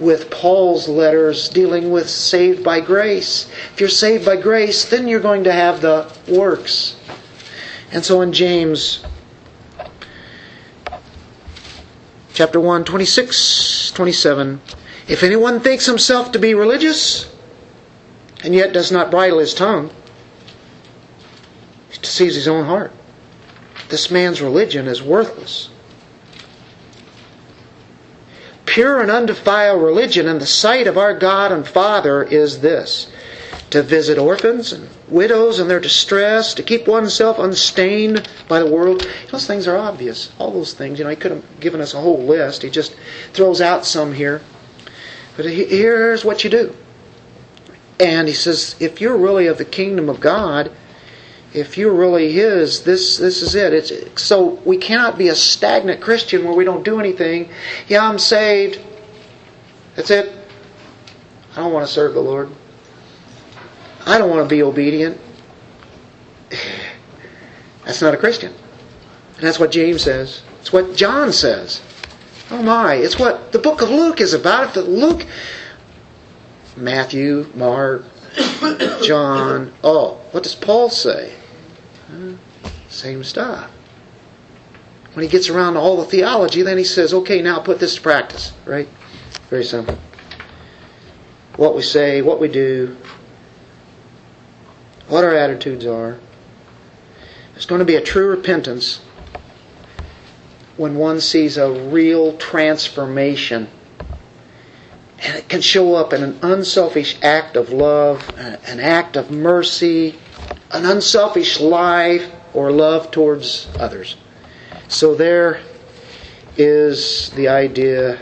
with Paul's letters dealing with saved by grace. If you're saved by grace, then you're going to have the works. And so in James chapter 1, 26, 27, if anyone thinks himself to be religious and yet does not bridle his tongue, he deceives his own heart. This man's religion is worthless. Pure and undefiled religion in the sight of our God and Father is this to visit orphans and widows in their distress, to keep oneself unstained by the world. Those things are obvious. All those things, you know, he could have given us a whole list. He just throws out some here. But here's what you do. And he says, if you're really of the kingdom of God, if you're really His, this this is it. It's so we cannot be a stagnant Christian where we don't do anything. Yeah, I'm saved. That's it. I don't want to serve the Lord. I don't want to be obedient. That's not a Christian. And that's what James says. It's what John says. Oh my, it's what the book of Luke is about. If Luke, Matthew, Mark, John, oh, what does Paul say? Same stuff. When he gets around to all the theology, then he says, okay, now put this to practice, right? Very simple. What we say, what we do, what our attitudes are. It's going to be a true repentance when one sees a real transformation. And it can show up in an unselfish act of love, an act of mercy, an unselfish life or love towards others. So there is the idea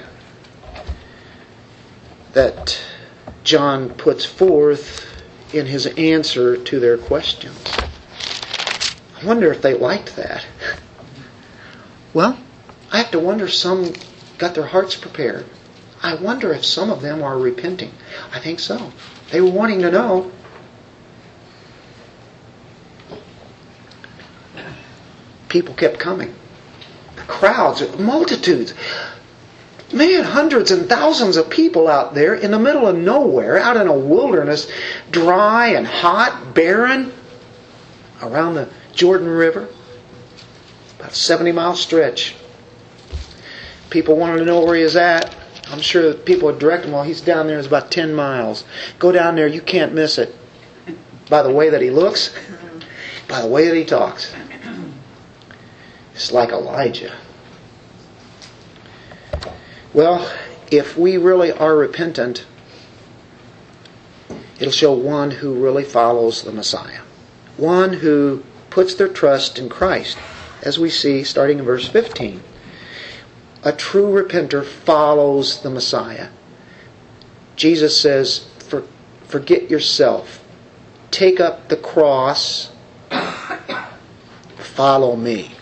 that John puts forth in his answer to their questions. I wonder if they liked that. Well, I have to wonder some got their hearts prepared. I wonder if some of them are repenting. I think so. They were wanting to know. People kept coming. The crowds, multitudes. Man, hundreds and thousands of people out there in the middle of nowhere, out in a wilderness, dry and hot, barren, around the Jordan River. About a 70 mile stretch. People wanted to know where he was at. I'm sure people would direct him, well, he's down there, it's about 10 miles. Go down there, you can't miss it. By the way that he looks, by the way that he talks. It's like Elijah. Well, if we really are repentant, it'll show one who really follows the Messiah, one who puts their trust in Christ. as we see starting in verse 15. A true repenter follows the Messiah. Jesus says, For, Forget yourself, take up the cross, follow me.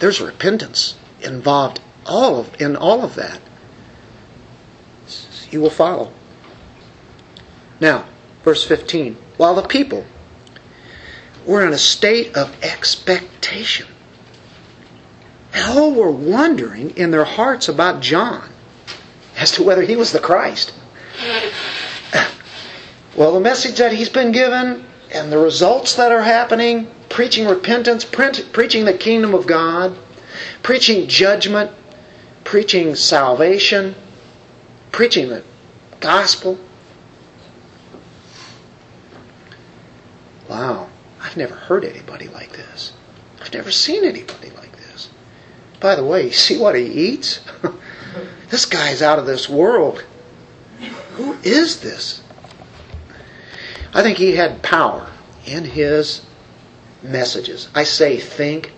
There's repentance involved all of, in all of that. You will follow. Now, verse 15. While the people were in a state of expectation, and all were wondering in their hearts about John as to whether he was the Christ. Well, the message that he's been given and the results that are happening preaching repentance, preaching the kingdom of God, preaching judgment, preaching salvation, preaching the gospel. Wow, I've never heard anybody like this. I've never seen anybody like this. By the way, you see what he eats? this guy's out of this world. Who is this? I think he had power in his messages. I say think,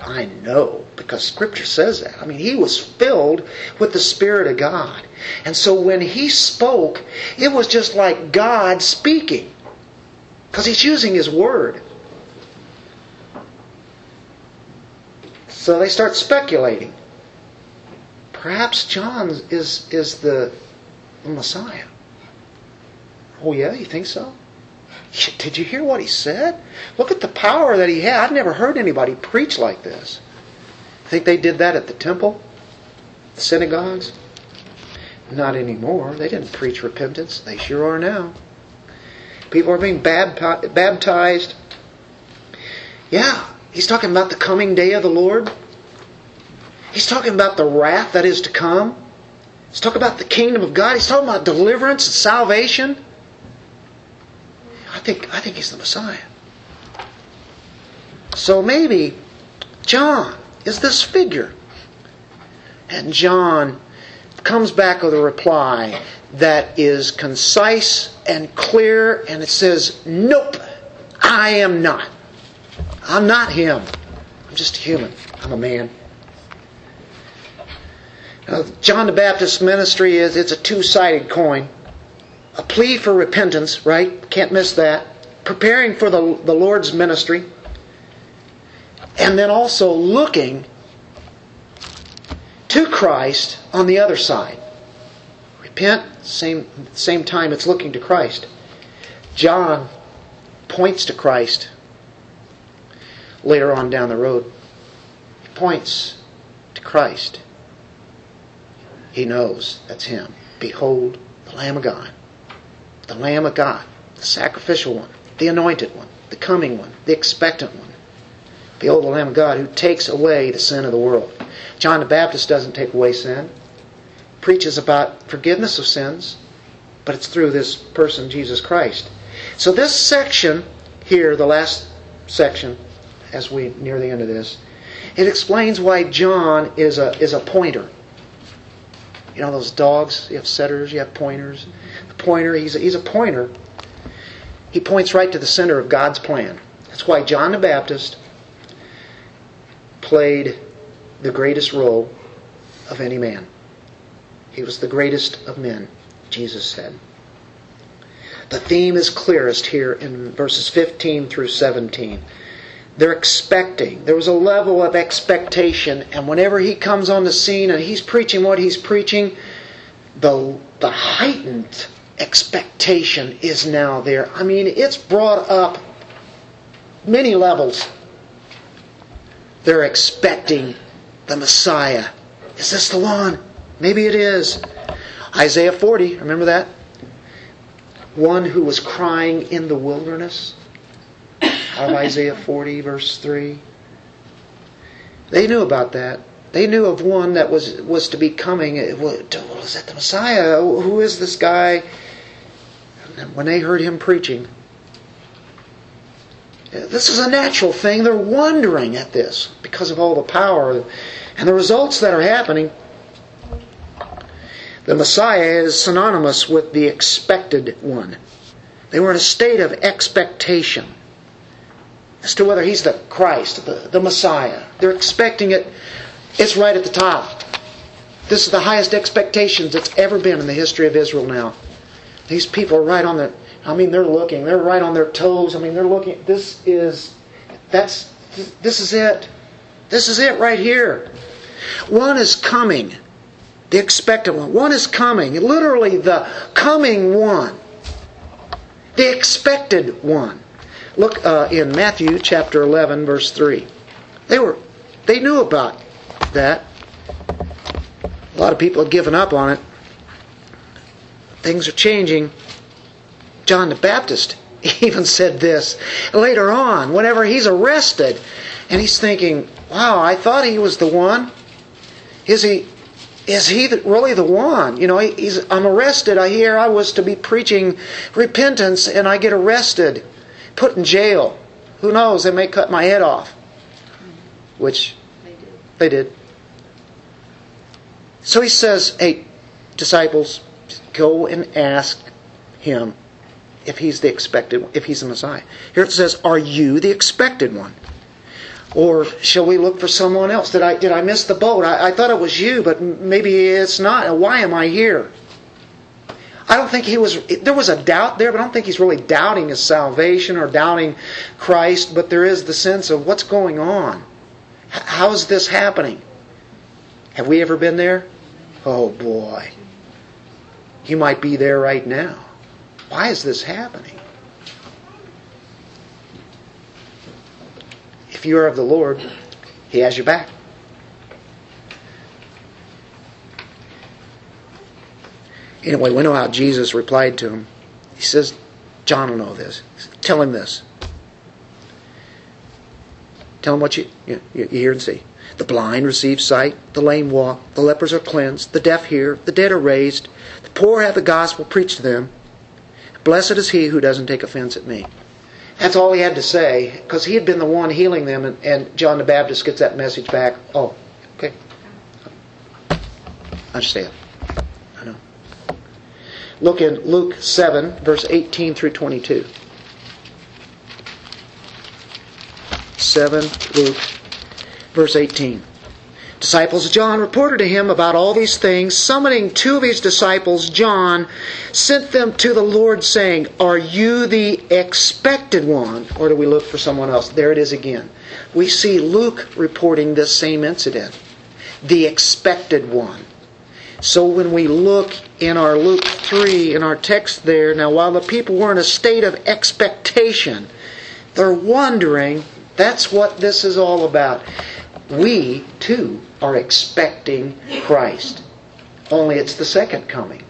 I know, because Scripture says that. I mean, he was filled with the Spirit of God. And so when he spoke, it was just like God speaking, because he's using his word. So they start speculating. Perhaps John is, is the Messiah. Oh, yeah, you think so? Did you hear what he said? Look at the power that he had. I've never heard anybody preach like this. Think they did that at the temple? The synagogues? Not anymore. They didn't preach repentance. They sure are now. People are being baptized. Yeah, he's talking about the coming day of the Lord. He's talking about the wrath that is to come. He's talking about the kingdom of God. He's talking about deliverance and salvation. I think, I think he's the Messiah. So maybe John is this figure. And John comes back with a reply that is concise and clear, and it says, Nope, I am not. I'm not him. I'm just a human. I'm a man. Now, John the Baptist's ministry is it's a two-sided coin a plea for repentance, right? Can't miss that. Preparing for the, the Lord's ministry. And then also looking to Christ on the other side. Repent, same, same time it's looking to Christ. John points to Christ later on down the road. He points to Christ. He knows that's Him. Behold, the Lamb of God the Lamb of God, the sacrificial one, the anointed one, the coming one, the expectant one. Behold the Lamb of God who takes away the sin of the world. John the Baptist doesn't take away sin. Preaches about forgiveness of sins, but it's through this person, Jesus Christ. So this section here, the last section, as we near the end of this, it explains why John is a is a pointer. You know those dogs, you have setters, you have pointers pointer. He's a, he's a pointer. He points right to the center of God's plan. That's why John the Baptist played the greatest role of any man. He was the greatest of men, Jesus said. The theme is clearest here in verses 15 through 17. They're expecting. There was a level of expectation, and whenever he comes on the scene and he's preaching what he's preaching, the, the heightened expectation is now there. I mean, it's brought up many levels. They're expecting the Messiah. Is this the one? Maybe it is. Isaiah 40, remember that? One who was crying in the wilderness. Out of Isaiah 40, verse 3. They knew about that. They knew of one that was was to be coming. Was that the Messiah? Who is this guy? And when they heard him preaching, this is a natural thing. They're wondering at this because of all the power and the results that are happening. The Messiah is synonymous with the expected one. They were in a state of expectation. as to whether he's the Christ, the, the Messiah. They're expecting it. It's right at the top. This is the highest expectations that's ever been in the history of Israel now. These people are right on the, I mean, they're looking, they're right on their toes. I mean, they're looking, this is, that's, this is it. This is it right here. One is coming. The expected one. One is coming. Literally, the coming one. The expected one. Look uh, in Matthew chapter 11, verse 3. They were, they knew about that. A lot of people have given up on it. Things are changing. John the Baptist even said this later on, whenever he's arrested, and he's thinking, wow, I thought he was the one. Is he is he really the one? You know, he's, I'm arrested. I hear I was to be preaching repentance, and I get arrested, put in jail. Who knows? They may cut my head off. Which they did. They did. So he says, Hey, disciples, go and ask him if he's the expected if he's the Messiah. Here it says, Are you the expected one? Or shall we look for someone else? Did I did I miss the boat? I, I thought it was you, but maybe it's not. Why am I here? I don't think he was. There was a doubt there, but I don't think he's really doubting his salvation or doubting Christ. But there is the sense of what's going on. How is this happening? Have we ever been there? Oh boy. You might be there right now. Why is this happening? If you are of the Lord, He has your back. Anyway, we know how Jesus replied to him. He says, John will know this. Tell him this. Tell him what you, you, you hear and see. The blind receive sight, the lame walk, the lepers are cleansed, the deaf hear, the dead are raised, the poor have the gospel preached to them. Blessed is he who doesn't take offense at me. That's all he had to say, because he had been the one healing them, and, and John the Baptist gets that message back. Oh, okay. I understand. I know. Look in Luke 7, verse 18 through 22. 7, Luke Verse 18. Disciples of John reported to him about all these things. Summoning two of his disciples, John sent them to the Lord, saying, Are you the expected one, or do we look for someone else? There it is again. We see Luke reporting this same incident. The expected one. So when we look in our Luke 3, in our text there, now while the people were in a state of expectation, they're wondering, that's what this is all about we too are expecting Christ. Only it's the second coming.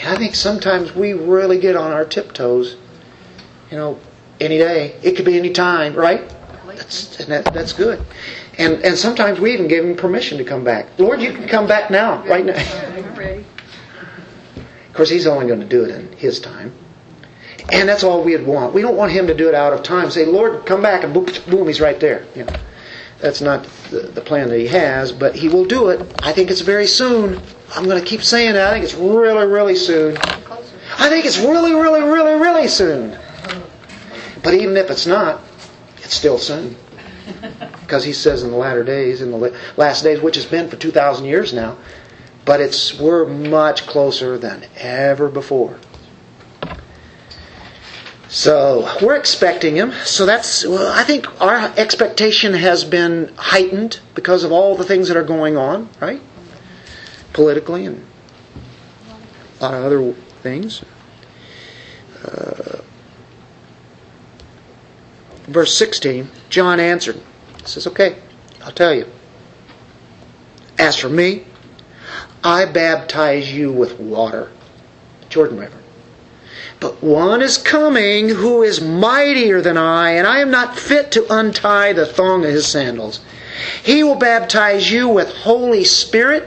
And I think sometimes we really get on our tiptoes. You know, any day. It could be any time, right? That's, that, that's good. And, and sometimes we even give him permission to come back. Lord, you can come back now, right now. Of course, he's only going to do it in his time. And that's all we'd want. We don't want him to do it out of time. Say, Lord, come back, and boom, boom he's right there. You know. That's not the, the plan that he has, but he will do it. I think it's very soon. I'm going to keep saying that. I think it's really, really soon. I think it's really, really, really, really soon. But even if it's not, it's still soon. Because he says in the latter days, in the last days, which has been for 2,000 years now, but it's we're much closer than ever before. So we're expecting him. So that's, well, I think our expectation has been heightened because of all the things that are going on, right? Politically and a lot of other things. Uh, verse 16, John answered, he says, Okay, I'll tell you. As for me, I baptize you with water, Jordan River. But one is coming who is mightier than I, and I am not fit to untie the thong of his sandals. He will baptize you with Holy Spirit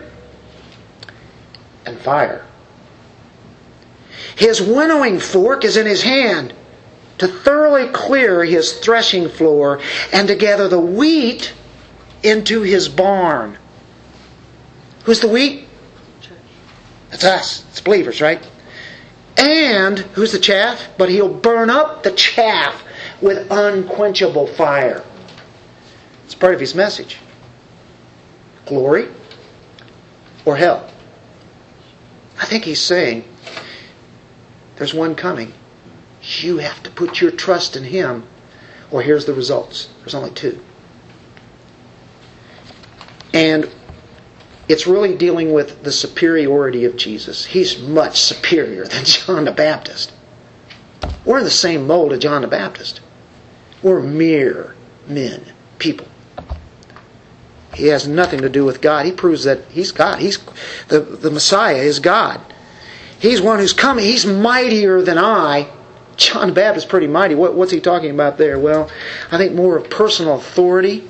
and fire. His winnowing fork is in his hand to thoroughly clear his threshing floor and to gather the wheat into his barn. Who's the wheat? It's us. It's believers, right? And who's the chaff? But he'll burn up the chaff with unquenchable fire. It's part of his message. Glory or hell? I think he's saying there's one coming. You have to put your trust in him, or here's the results. There's only two. And it's really dealing with the superiority of Jesus. He's much superior than John the Baptist. We're in the same mold of John the Baptist. We're mere men, people. He has nothing to do with God. He proves that he's God. He's the, the Messiah is God. He's one who's coming. He's mightier than I. John the Baptist is pretty mighty. What, what's he talking about there? Well, I think more of personal authority.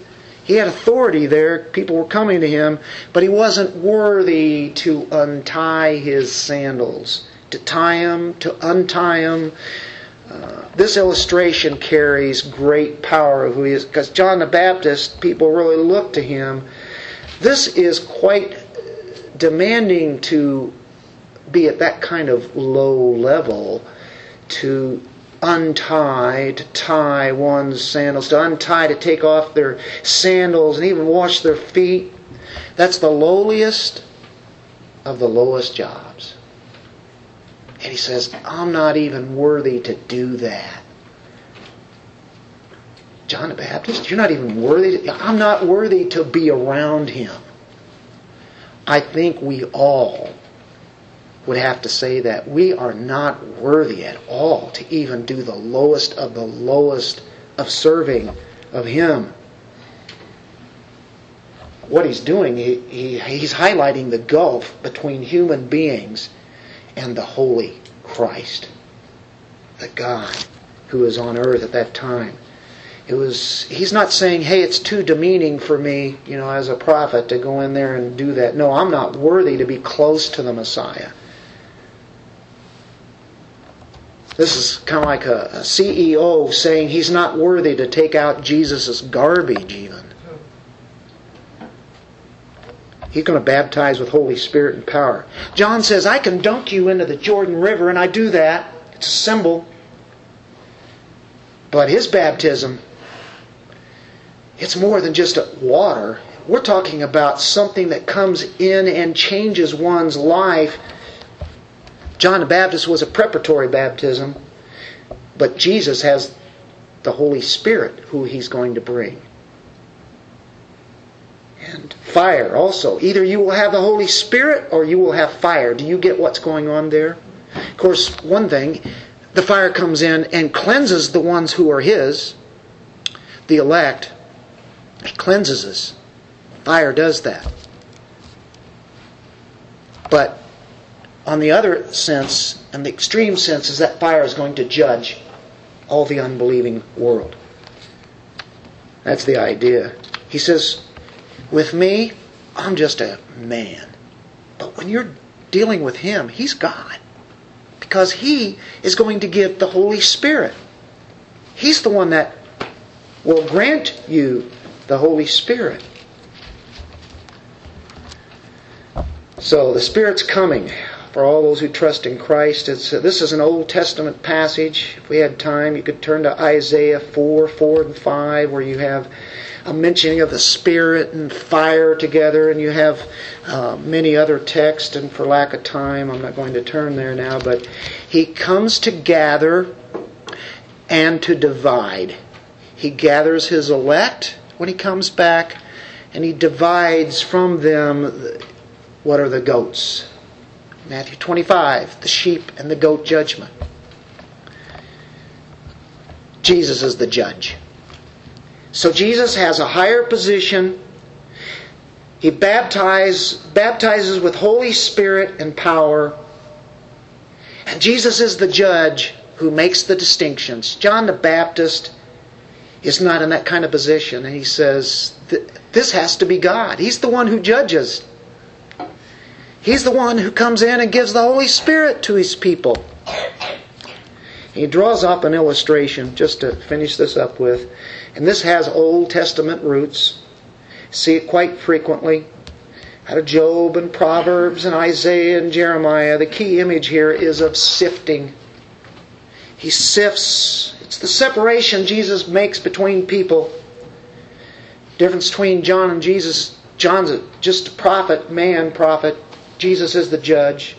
He had authority there. People were coming to him, but he wasn't worthy to untie his sandals, to tie him, to untie him. Uh, this illustration carries great power of who he is because John the Baptist, people really look to him. This is quite demanding to be at that kind of low level to untie, to tie one's sandals, to untie, to take off their sandals and even wash their feet. That's the lowliest of the lowest jobs. And he says, I'm not even worthy to do that. John the Baptist, you're not even worthy. To, I'm not worthy to be around him. I think we all would have to say that we are not worthy at all to even do the lowest of the lowest of serving of him. What he's doing, he, he, he's highlighting the gulf between human beings and the holy Christ, the God who was on earth at that time. It was he's not saying, "Hey, it's too demeaning for me, you know, as a prophet to go in there and do that." No, I'm not worthy to be close to the Messiah. This is kind of like a, a CEO saying he's not worthy to take out Jesus' garbage even. He's going to baptize with Holy Spirit and power. John says, I can dunk you into the Jordan River, and I do that. It's a symbol. But his baptism, it's more than just water. We're talking about something that comes in and changes one's life. John the Baptist was a preparatory baptism, but Jesus has the Holy Spirit who he's going to bring and fire also. Either you will have the Holy Spirit or you will have fire. Do you get what's going on there? Of course, one thing, the fire comes in and cleanses the ones who are His, the elect. It cleanses us. Fire does that. But on the other sense, and the extreme sense, is that fire is going to judge all the unbelieving world. That's the idea. He says, with me, I'm just a man. But when you're dealing with Him, He's God. Because He is going to give the Holy Spirit. He's the one that will grant you the Holy Spirit. So the Spirit's coming for all those who trust in Christ. It's, uh, this is an Old Testament passage. If we had time, you could turn to Isaiah 4, 4 and 5, where you have a mentioning of the Spirit and fire together, and you have uh, many other texts, and for lack of time, I'm not going to turn there now, but He comes to gather and to divide. He gathers His elect when He comes back, and He divides from them what are the goats. Matthew 25, the sheep and the goat judgment. Jesus is the judge. So Jesus has a higher position. He baptize, baptizes with Holy Spirit and power. And Jesus is the judge who makes the distinctions. John the Baptist is not in that kind of position. And he says, This has to be God. He's the one who judges. He's the one who comes in and gives the Holy Spirit to his people. He draws up an illustration just to finish this up with. And this has Old Testament roots. See it quite frequently. Out of Job and Proverbs and Isaiah and Jeremiah, the key image here is of sifting. He sifts. It's the separation Jesus makes between people. Difference between John and Jesus. John's just a prophet, man prophet. Jesus is the judge.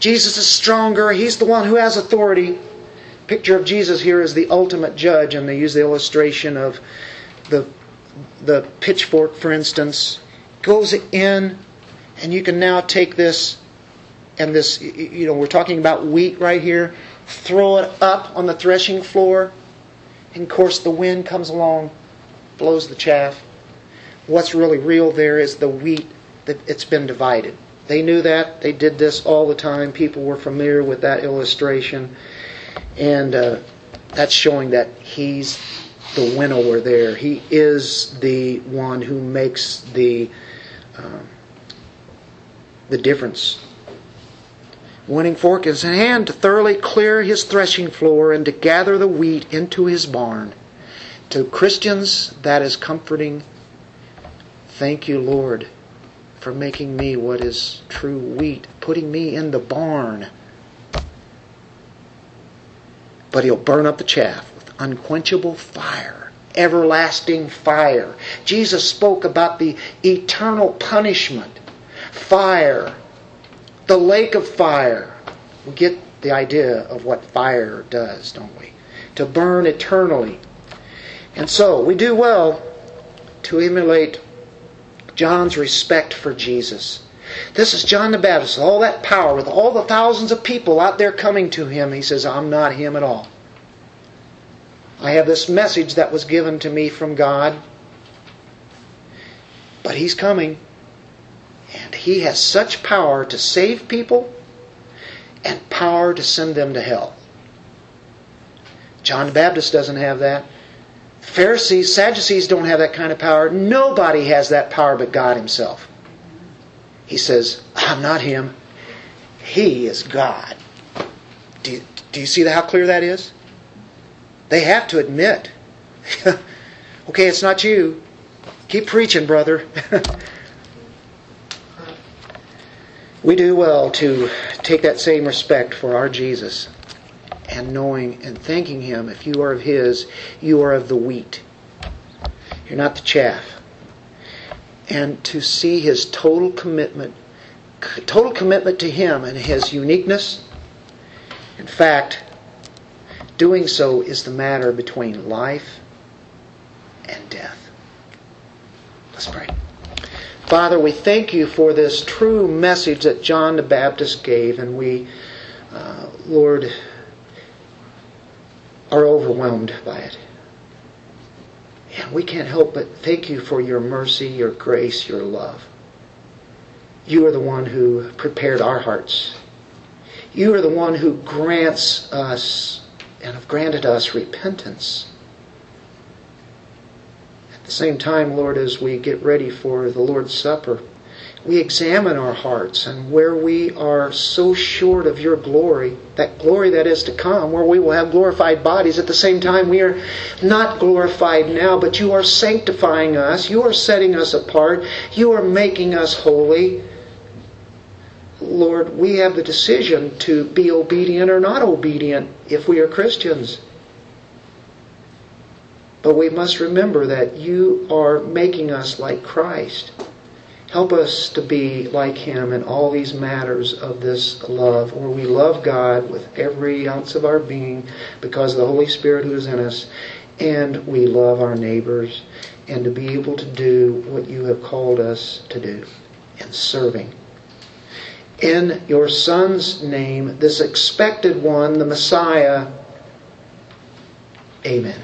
Jesus is stronger. He's the one who has authority. Picture of Jesus here is the ultimate judge, and they use the illustration of the the pitchfork, for instance, goes in, and you can now take this and this. You know, we're talking about wheat right here. Throw it up on the threshing floor, and of course the wind comes along, blows the chaff. What's really real there is the wheat that it's been divided. They knew that. They did this all the time. People were familiar with that illustration. And uh, that's showing that he's the winnower there. He is the one who makes the, um, the difference. Winnowing fork in his hand to thoroughly clear his threshing floor and to gather the wheat into his barn. To Christians, that is comforting. Thank you, Lord for making me what is true wheat, putting me in the barn. But he'll burn up the chaff with unquenchable fire, everlasting fire. Jesus spoke about the eternal punishment, fire, the lake of fire. We get the idea of what fire does, don't we? To burn eternally. And so we do well to emulate John's respect for Jesus. This is John the Baptist, all that power, with all the thousands of people out there coming to him. He says, I'm not him at all. I have this message that was given to me from God, but he's coming. And he has such power to save people and power to send them to hell. John the Baptist doesn't have that. Pharisees, Sadducees don't have that kind of power. Nobody has that power but God Himself. He says, I'm not Him. He is God. Do you, do you see how clear that is? They have to admit, okay, it's not you. Keep preaching, brother. we do well to take that same respect for our Jesus and knowing and thanking Him. If you are of His, you are of the wheat. You're not the chaff. And to see His total commitment, total commitment to Him and His uniqueness. In fact, doing so is the matter between life and death. Let's pray. Father, we thank you for this true message that John the Baptist gave, and we, uh, Lord, are overwhelmed by it. And we can't help but thank you for your mercy, your grace, your love. You are the one who prepared our hearts. You are the one who grants us and have granted us repentance. At the same time, Lord, as we get ready for the Lord's Supper, we examine our hearts and where we are so short of your glory, that glory that is to come, where we will have glorified bodies. At the same time, we are not glorified now, but you are sanctifying us. You are setting us apart. You are making us holy. Lord, we have the decision to be obedient or not obedient if we are Christians. But we must remember that you are making us like Christ. Help us to be like Him in all these matters of this love, where we love God with every ounce of our being because of the Holy Spirit who is in us, and we love our neighbors, and to be able to do what you have called us to do in serving. In your Son's name, this expected one, the Messiah, amen.